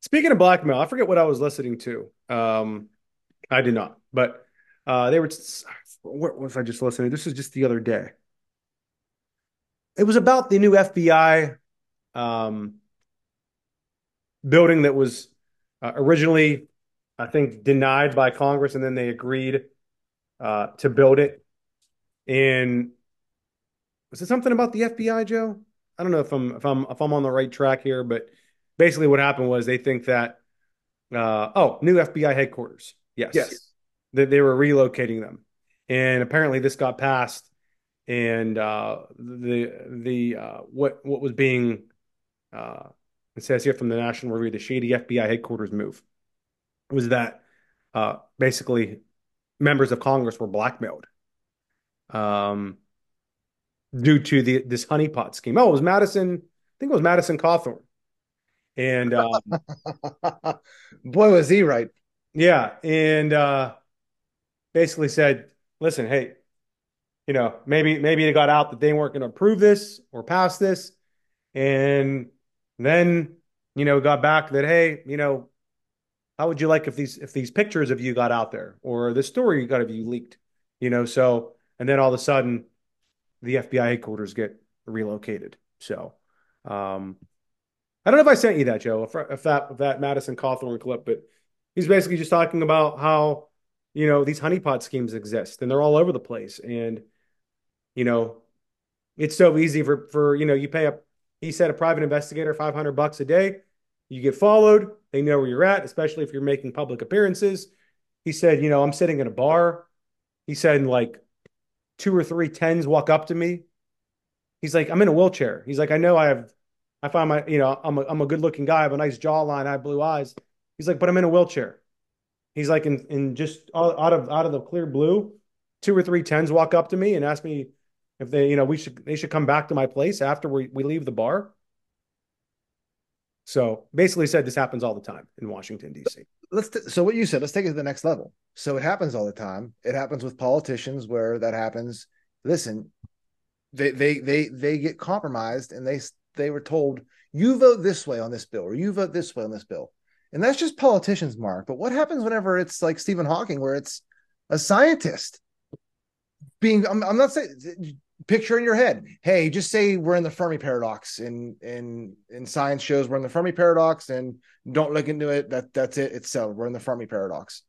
Speaking of blackmail, I forget what I was listening to. Um, I did not, but uh, they were. What was I just listening? This was just the other day. It was about the new FBI um, building that was uh, originally, I think, denied by Congress, and then they agreed uh, to build it. And was it something about the FBI, Joe? I don't know if I'm if I'm if I'm on the right track here, but basically what happened was they think that uh, oh, new FBI headquarters. Yes. Yes. That they were relocating them. And apparently this got passed and uh, the the uh, what what was being uh, it says here from the National Review, the shady FBI headquarters move was that uh, basically members of Congress were blackmailed um, due to the this honeypot scheme. Oh, it was Madison. I think it was Madison Cawthorn. And um, boy, was he right. Yeah, and uh, basically said, "Listen, hey, you know, maybe maybe it got out that they weren't going to approve this or pass this, and then you know got back that hey, you know, how would you like if these if these pictures of you got out there or the story got of you leaked, you know? So and then all of a sudden, the FBI headquarters get relocated. So." Um, I don't know if I sent you that, Joe, if, if that if that Madison Cawthorn clip, but he's basically just talking about how you know these honeypot schemes exist and they're all over the place, and you know it's so easy for for you know you pay a he said a private investigator five hundred bucks a day, you get followed, they know where you're at, especially if you're making public appearances. He said, you know, I'm sitting in a bar. He said, like two or three tens walk up to me. He's like, I'm in a wheelchair. He's like, I know I have I find my, you know, I'm a, I'm a good looking guy. I have a nice jawline. I have blue eyes. He's like, but I'm in a wheelchair. He's like, in, in just out of, out of the clear blue, two or three tens walk up to me and ask me if they, you know, we should, they should come back to my place after we, we leave the bar. So basically said this happens all the time in Washington, D.C. Let's t- so what you said, let's take it to the next level. So it happens all the time. It happens with politicians where that happens. Listen, they they they they get compromised and they they were told, you vote this way on this bill, or you vote this way on this bill. And that's just politicians, Mark. But what happens whenever it's like Stephen Hawking, where it's a scientist being, I'm, I'm not saying, picture in your head, hey, just say we're in the Fermi paradox. and, in in science shows we're in the Fermi paradox, and don't look into it. That that's it. It's settled. We're in the Fermi paradox.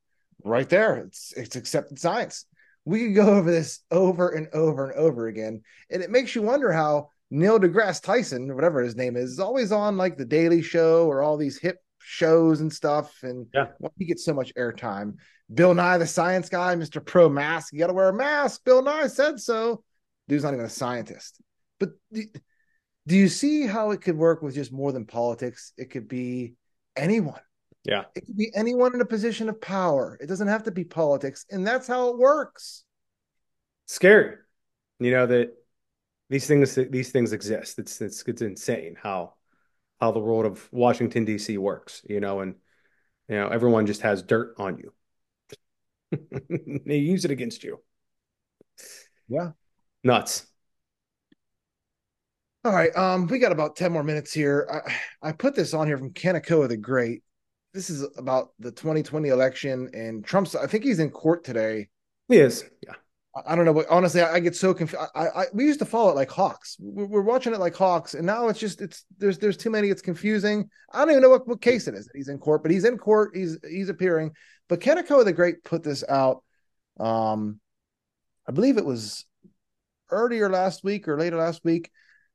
Right there. It's it's accepted science. We could go over this over and over and over again, and it makes you wonder how Neil deGrasse Tyson, or whatever his name is, is always on like the Daily Show or all these hip shows and stuff. And yeah. he gets so much airtime. Bill Nye, the science guy, Mr. Pro Mask, you got to wear a mask. Bill Nye said so. Dude's not even a scientist. But do, do you see how it could work with just more than politics? It could be anyone. Yeah. It could be anyone in a position of power. It doesn't have to be politics. And that's how it works. Scary. You know, that these things these things exist. It's it's it's insane how how the world of Washington D.C. works. You know, and you know everyone just has dirt on you. they use it against you. Yeah, nuts. All right, um, we got about ten more minutes here. I I put this on here from Kanekoa the Great. This is about the 2020 election and Trump's. I think he's in court today. He is. Yeah. I don't know, but honestly, I, I get so confused. I, I, we used to follow it like hawks. We're, we're, watching it like hawks, and now it's just it's there's there's too many. It's confusing. I don't even know what, what case it is. He's in court, but he's in court. He's he's appearing. But Kanekoa the Great put this out. Um, I believe it was earlier last week or later last week.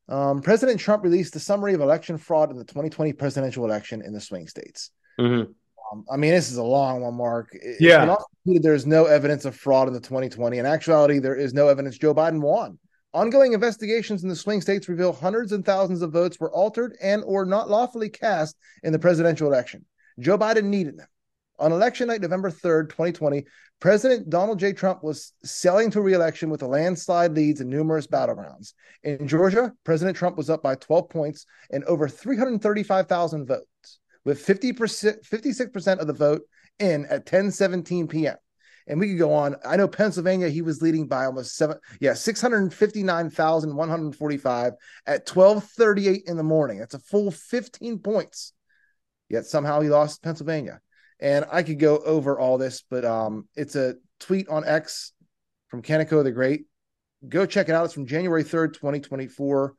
Um, President Trump released the summary of election fraud in the 2020 presidential election in the swing states. Mm-hmm. Um, I mean, this is a long one, Mark. Yeah. There's no evidence of fraud in the 2020. In actuality, there is no evidence Joe Biden won. Ongoing investigations in the swing states reveal hundreds and thousands of votes were altered and or not lawfully cast in the presidential election. Joe Biden needed them. On election night, November 3rd, 2020, President Donald J. Trump was sailing to reelection with a landslide leads in numerous battlegrounds. In Georgia, President Trump was up by 12 points and over 335,000 votes with 50%, 56% of the vote in at 10 17 p.m. And we could go on. I know Pennsylvania, he was leading by almost seven, yeah, 659,145 at 1238 in the morning. That's a full 15 points. yet somehow he lost Pennsylvania. And I could go over all this, but um, it's a tweet on X from Kanekoa the Great. Go check it out. It's from January 3rd, 2024.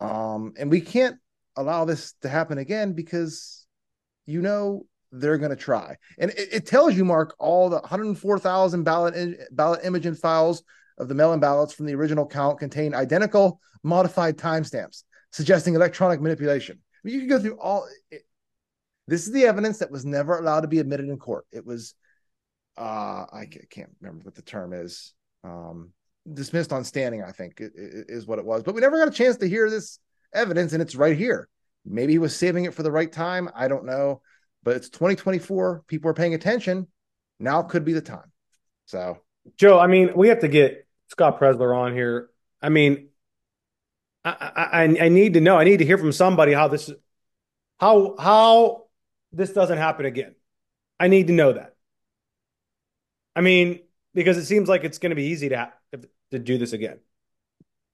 Um, and we can't allow this to happen again because you know they're going to try. And it, it, tells you, Mark, all the 104,000 ballot ballot imaging files of the mail-in ballots from the original count contain identical modified timestamps, suggesting electronic manipulation. I mean, you can go through all. It, this is the evidence that was never allowed to be admitted in court. It was, uh, I can't remember what the term is. Um, dismissed on standing, I think is what it was. But we never got a chance to hear this evidence, and it's right here. Maybe he was saving it for the right time. I don't know but it's 2024. People are paying attention. Now could be the time. So, Joe, I mean, we have to get Scott Presler on here. I mean, I, I, I need to know. I need to hear from somebody how this, how how this doesn't happen again. I need to know that. I mean, because it seems like it's going to be easy to to do this again.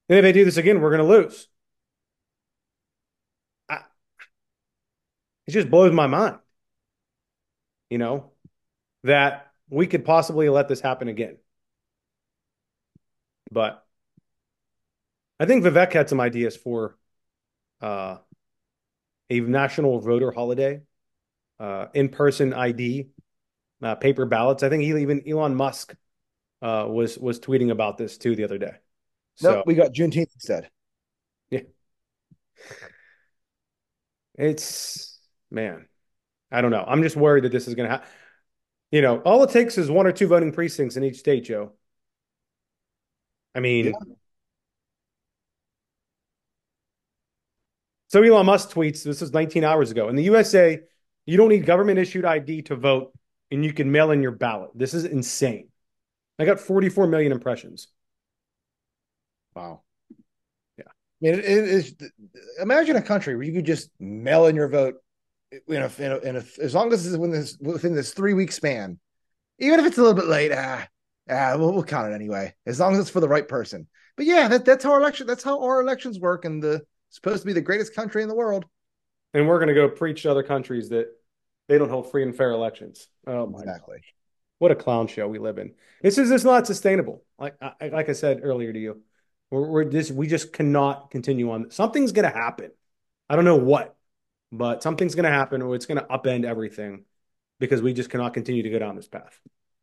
And if they do this again, we're going to lose. It just blows my mind you know, that we could possibly let this happen again. But I think Vivek had some ideas for uh, a national voter holiday, uh, in-person ID, uh, paper ballots. I think he, even Elon Musk uh, was was tweeting about this too the other day. So nope, we got Juneteenth instead. Yeah, it's man. I don't know. I'm just worried that this is going to happen. You know, all it takes is one or two voting precincts in each state, Joe. I mean, yeah. so Elon Musk tweets this was 19 hours ago. In the USA, you don't need government issued ID to vote, and you can mail in your ballot. This is insane. I got 44 million impressions. Wow. Yeah. I mean, it is. Imagine a country where you could just mail in your vote in a, in a, in a as long as it's within this, within this three week span, even if it's a little bit late, ah, ah, we'll, we'll count it anyway, as long as it's for the right person. But yeah, that, that's how our election, that's how our elections work, and the supposed to be the greatest country in the world. And we're going to go preach to other countries that they don't hold free and fair elections. Oh my exactly. Gosh. What a clown show we live in. This is just not sustainable. Like I, like I said earlier to you, we're, we're just we just cannot continue on. Something's going to happen. I don't know what, but something's going to happen or it's going to upend everything because we just cannot continue to go down this path.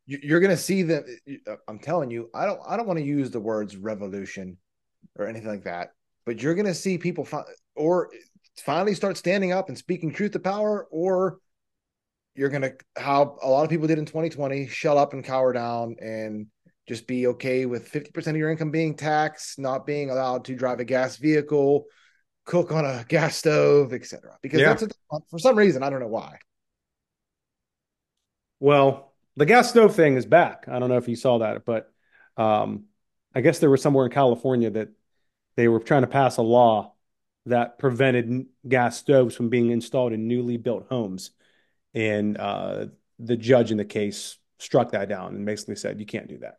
You're going to see that. Uh, I'm telling you, I don't. I don't want to use the words revolution or anything like that, but you're going to see people fi- or finally start standing up and speaking truth to power, or you're going to how a lot of people did in 2020, shut up and cower down and just be okay with 50% of your income being taxed, not being allowed to drive a gas vehicle, cook on a gas stove, etc. Because yeah. for some reason I don't know why. Well, the gas stove thing is back. I don't know if you saw that, but um, I guess there was somewhere in California that they were trying to pass a law that prevented gas stoves from being installed in newly built homes, and uh, the judge in the case struck that down and basically said you can't do that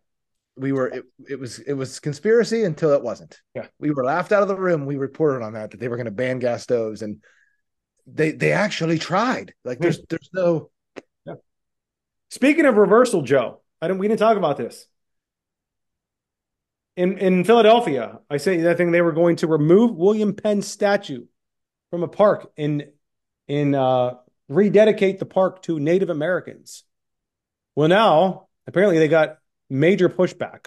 we were it, it was it was conspiracy until it wasn't. Yeah. We were laughed out of the room. We reported on that that they were going to ban gas stoves and they they actually tried. Like there's there's no yeah. Speaking of reversal, Joe, I didn't we didn't talk about this. In in Philadelphia, I say that think they were going to remove William Penn's statue from a park in in uh rededicate the park to Native Americans. Well, now apparently they got major pushback.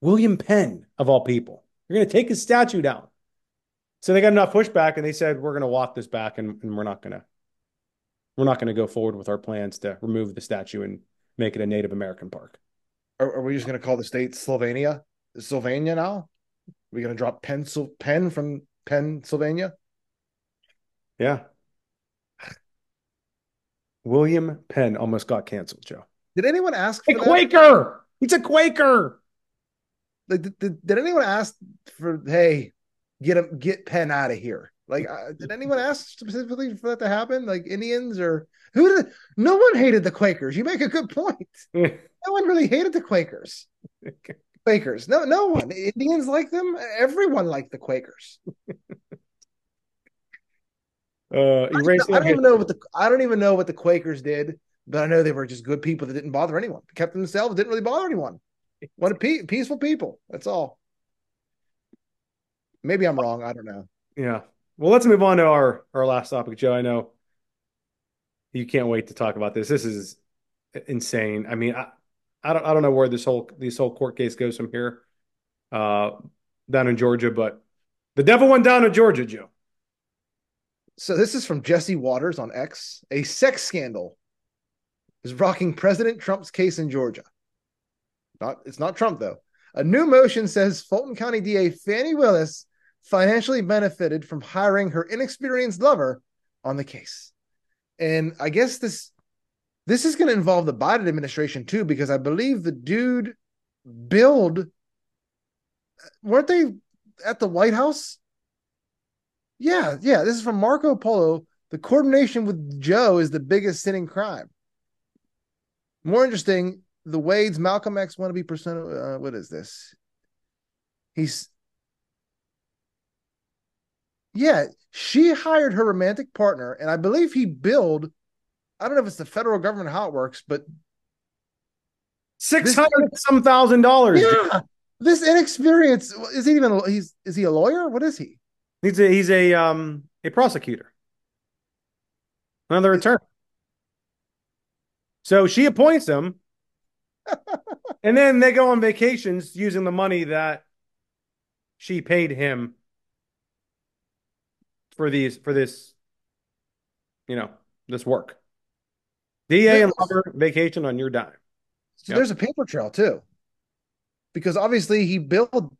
William Penn, of all people, you're going to take his statue down. So they got enough pushback, and they said we're going to walk this back, and, and we're not going to we're not going to go forward with our plans to remove the statue and make it a Native American park. Are, are we just going to call the state Slovenia? Sylvania now? Are we going to drop pencil pen from Pennsylvania? Yeah. William Penn almost got canceled, Joe. Did anyone ask for a Quaker? He's a Quaker. Like, did, did, did, anyone ask for hey, get him get Penn out of here? Like, uh, did anyone ask specifically for that to happen? Like Indians or who did? No one hated the Quakers. You make a good point. no one really hated the Quakers. Quakers. No, no one. Indians like them. Everyone liked the Quakers. Uh, erase I don't even know what the I don't even know what the Quakers did, but I know they were just good people that didn't bother anyone. Kept themselves, didn't really bother anyone. What a pe- peaceful people. That's all. Maybe I'm wrong. I don't know. Yeah. Well, let's move on to our our last topic, Joe. I know you can't wait to talk about this. This is insane. I mean, I, I don't I don't know where this whole this whole court case goes from here, uh, down in Georgia, but the devil went down to Georgia, Joe. So this is from Jesse Watters on X. A sex scandal is rocking President Trump's case in Georgia. Not it's not Trump though. A new motion says Fulton County DA Fani Willis financially benefited from hiring her inexperienced lover on the case. And I guess this this is going to involve the Biden administration too, because I believe the dude billed weren't they at the White House? Yeah, yeah. This is from Marco Polo. The coordination with Joe is the biggest sinning crime. More interesting, the Wade's Malcolm X want to be percent. Uh, what is this? He's yeah. She hired her romantic partner, and I believe he billed. I don't know if it's the federal government how it works, but six hundred some thousand dollars. Yeah, this inexperience is he even? He's is he a lawyer? What is he? He's a he's a um a prosecutor, another attorney. So she appoints him, and then they go on vacations using the money that she paid him for these for this, you know, this work. DA and lover vacation on your dime. So yep. there's a paper trail too, because obviously he billed.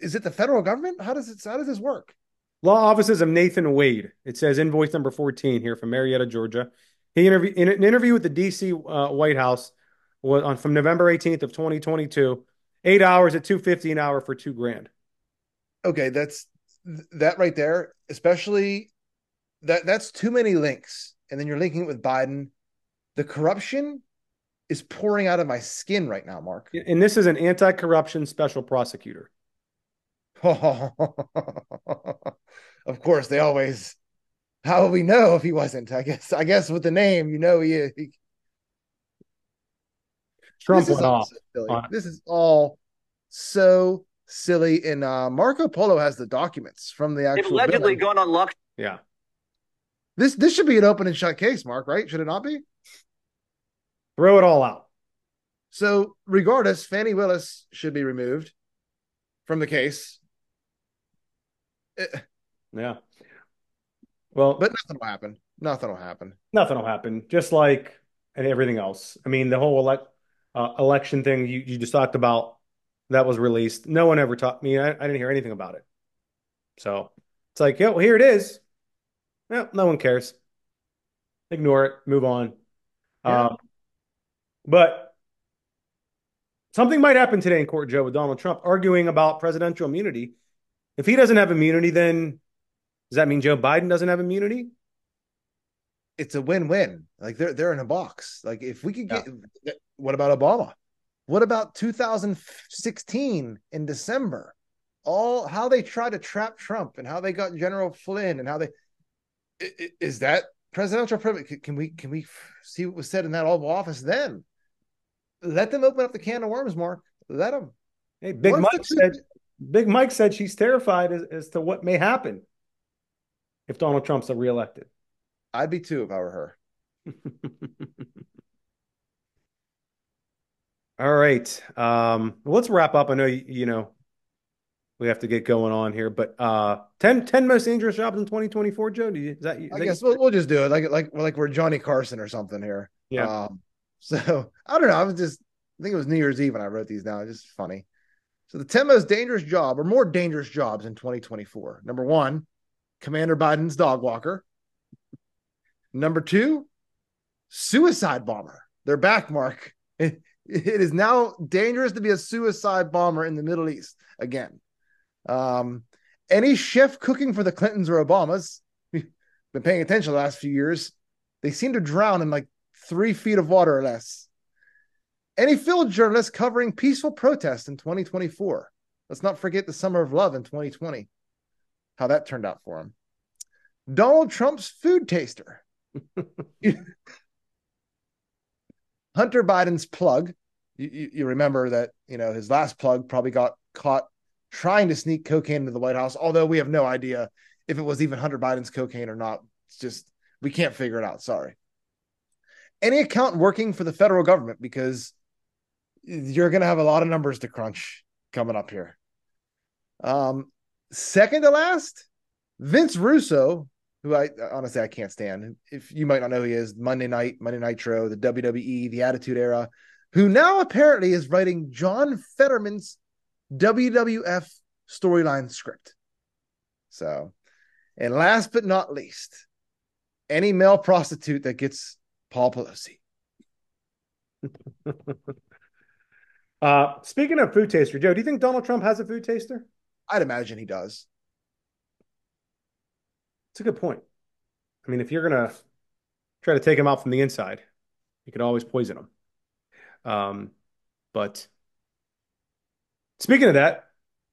Is it the federal government? How does it? How does this work? Law offices of Nathan Wade. It says invoice number 14 here from Marietta, Georgia. He interviewed in an interview with the D.C. Uh, White House was on from November 18th of 2022. Eight hours at 250 an hour for two grand. Okay, that's that right there. Especially that that's too many links, and then you're linking it with Biden. The corruption is pouring out of my skin right now, Mark. And this is an anti-corruption special prosecutor. of course, they always how will we know if he wasn't? I guess. I guess with the name, you know, he. he... Trump this went off. So this is all so silly. And uh, Marco Polo has the documents from the actual. They've allegedly bill. gone on luck. Yeah. This this should be an open and shut case, Mark. Right? Should it not be? Throw it all out. So, regardless, Fani Willis should be removed from the case. Yeah. Well, but nothing will happen. Nothing will happen. Nothing will happen. Just like and everything else. I mean, the whole elect uh, election thing you, you just talked about that was released. No one ever taught me. I, I, didn't hear anything about it. So it's like, yeah, well, here it is. Yeah, no one cares. Ignore it. Move on. Yeah. Um, but something might happen today in court, Joe, with Donald Trump arguing about presidential immunity. If he doesn't have immunity, then does that mean Joe Biden doesn't have immunity? It's a win-win. Like they're they're in a box. Like if we could get yeah. what about Obama? What about 2016 in December? All how they tried to trap Trump and how they got General Flynn and how they is that presidential privilege? Can we can we see what was said in that Oval Office then? Let them open up the can of worms, Mark. Let them. Hey, Big Mike said. Big Mike said she's terrified as, as to what may happen if Donald Trump's reelected. I'd be too if I were her. All right. Um, let's wrap up. I know you, you, know we have to get going on here, but uh 10, 10 most dangerous jobs in 2024, Joe. You is that is I that guess we'll, we'll, just do it like like like we're Johnny Carson or something here. Yeah. Um, so I don't know. I was just I think it was New Year's Eve when I wrote these down. It's just funny. So the 10 most dangerous job or more dangerous jobs in 2024. Number one, Commander Biden's dog walker. Number two, suicide bomber. They're back, Mark. It, it is now dangerous to be a suicide bomber in the Middle East again. Um, any chef cooking for the Clintons or Obamas, been paying attention the last few years, they seem to drown in like three feet of water or less. Any field journalist covering peaceful protests in 2024. Let's not forget the summer of love in 2020 how that turned out for him. Donald Trump's food taster. Hunter Biden's plug. You, you, you, remember that you know his last plug probably got caught trying to sneak cocaine into the White House, although we have no idea if it was even Hunter Biden's cocaine or not. It's just we can't figure it out. Sorry. Any account working for the federal government because you're going to have a lot of numbers to crunch coming up here. Um, second to last, Vince Russo, who I honestly I can't stand. If you might not know, he is Monday Night, Monday Nitro, the WWE, the Attitude Era, who now apparently is writing John Fetterman's WWF storyline script. So, and last but not least, any male prostitute that gets Paul Pelosi. uh, speaking of food taster, Joe, do you think Donald Trump has a food taster? I'd imagine he does. It's a good point. I mean, if you're gonna try to take him out from the inside, you could always poison him. Um, but speaking of that,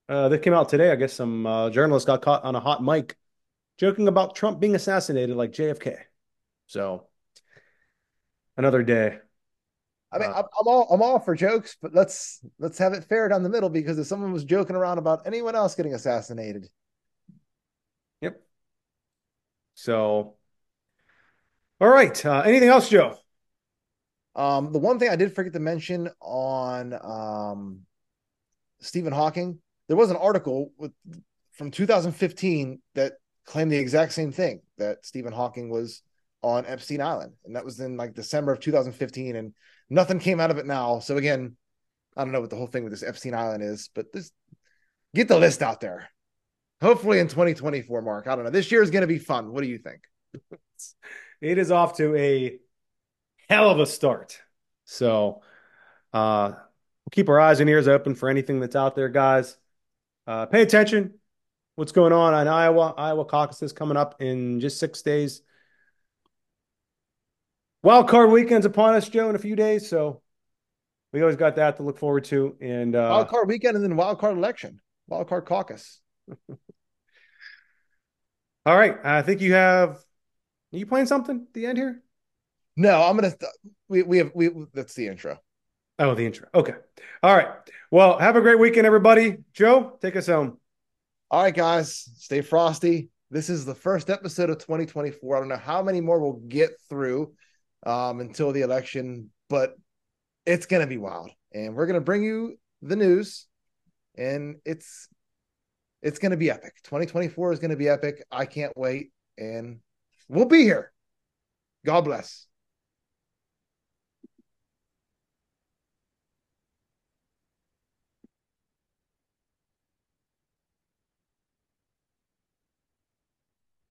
uh, that came out today. I guess some uh, journalists got caught on a hot mic joking about Trump being assassinated like JFK. So another day. I mean, uh, I'm all I'm all for jokes, but let's let's have it fair down the middle because if someone was joking around about anyone else getting assassinated, yep. So, all right. Uh, anything else, Joe? Um, the one thing I did forget to mention on um, Stephen Hawking, there was an article with, from 2015 that claimed the exact same thing that Stephen Hawking was on Epstein Island, and that was in like December of 2015, and nothing came out of it now. So again, I don't know what the whole thing with this Epstein Island is, but this get the list out there. Hopefully in 2024, Mark. I don't know. This year is going to be fun. What do you think? it is off to a hell of a start. So uh, we'll keep our eyes and ears open for anything that's out there, guys. Uh, pay attention. What's going on in Iowa? Iowa caucus is coming up in just six days. Wild card weekend's upon us, Joe, in a few days. So we always got that to look forward to. And uh, wild card weekend and then wild card election, wild card caucus. All right. I think you have. Are you playing something at the end here? No, I'm gonna. We we have we. That's the intro. Oh, the intro. Okay. All right. Well, have a great weekend, everybody. Joe, take us home. All right, guys. Stay frosty. This is the first episode of 2024. I don't know how many more we'll get through um, until the election, but it's going to be wild. And we're going to bring you the news, and it's it's going to be epic. 2024 is going to be epic. I can't wait, and we'll be here. God bless.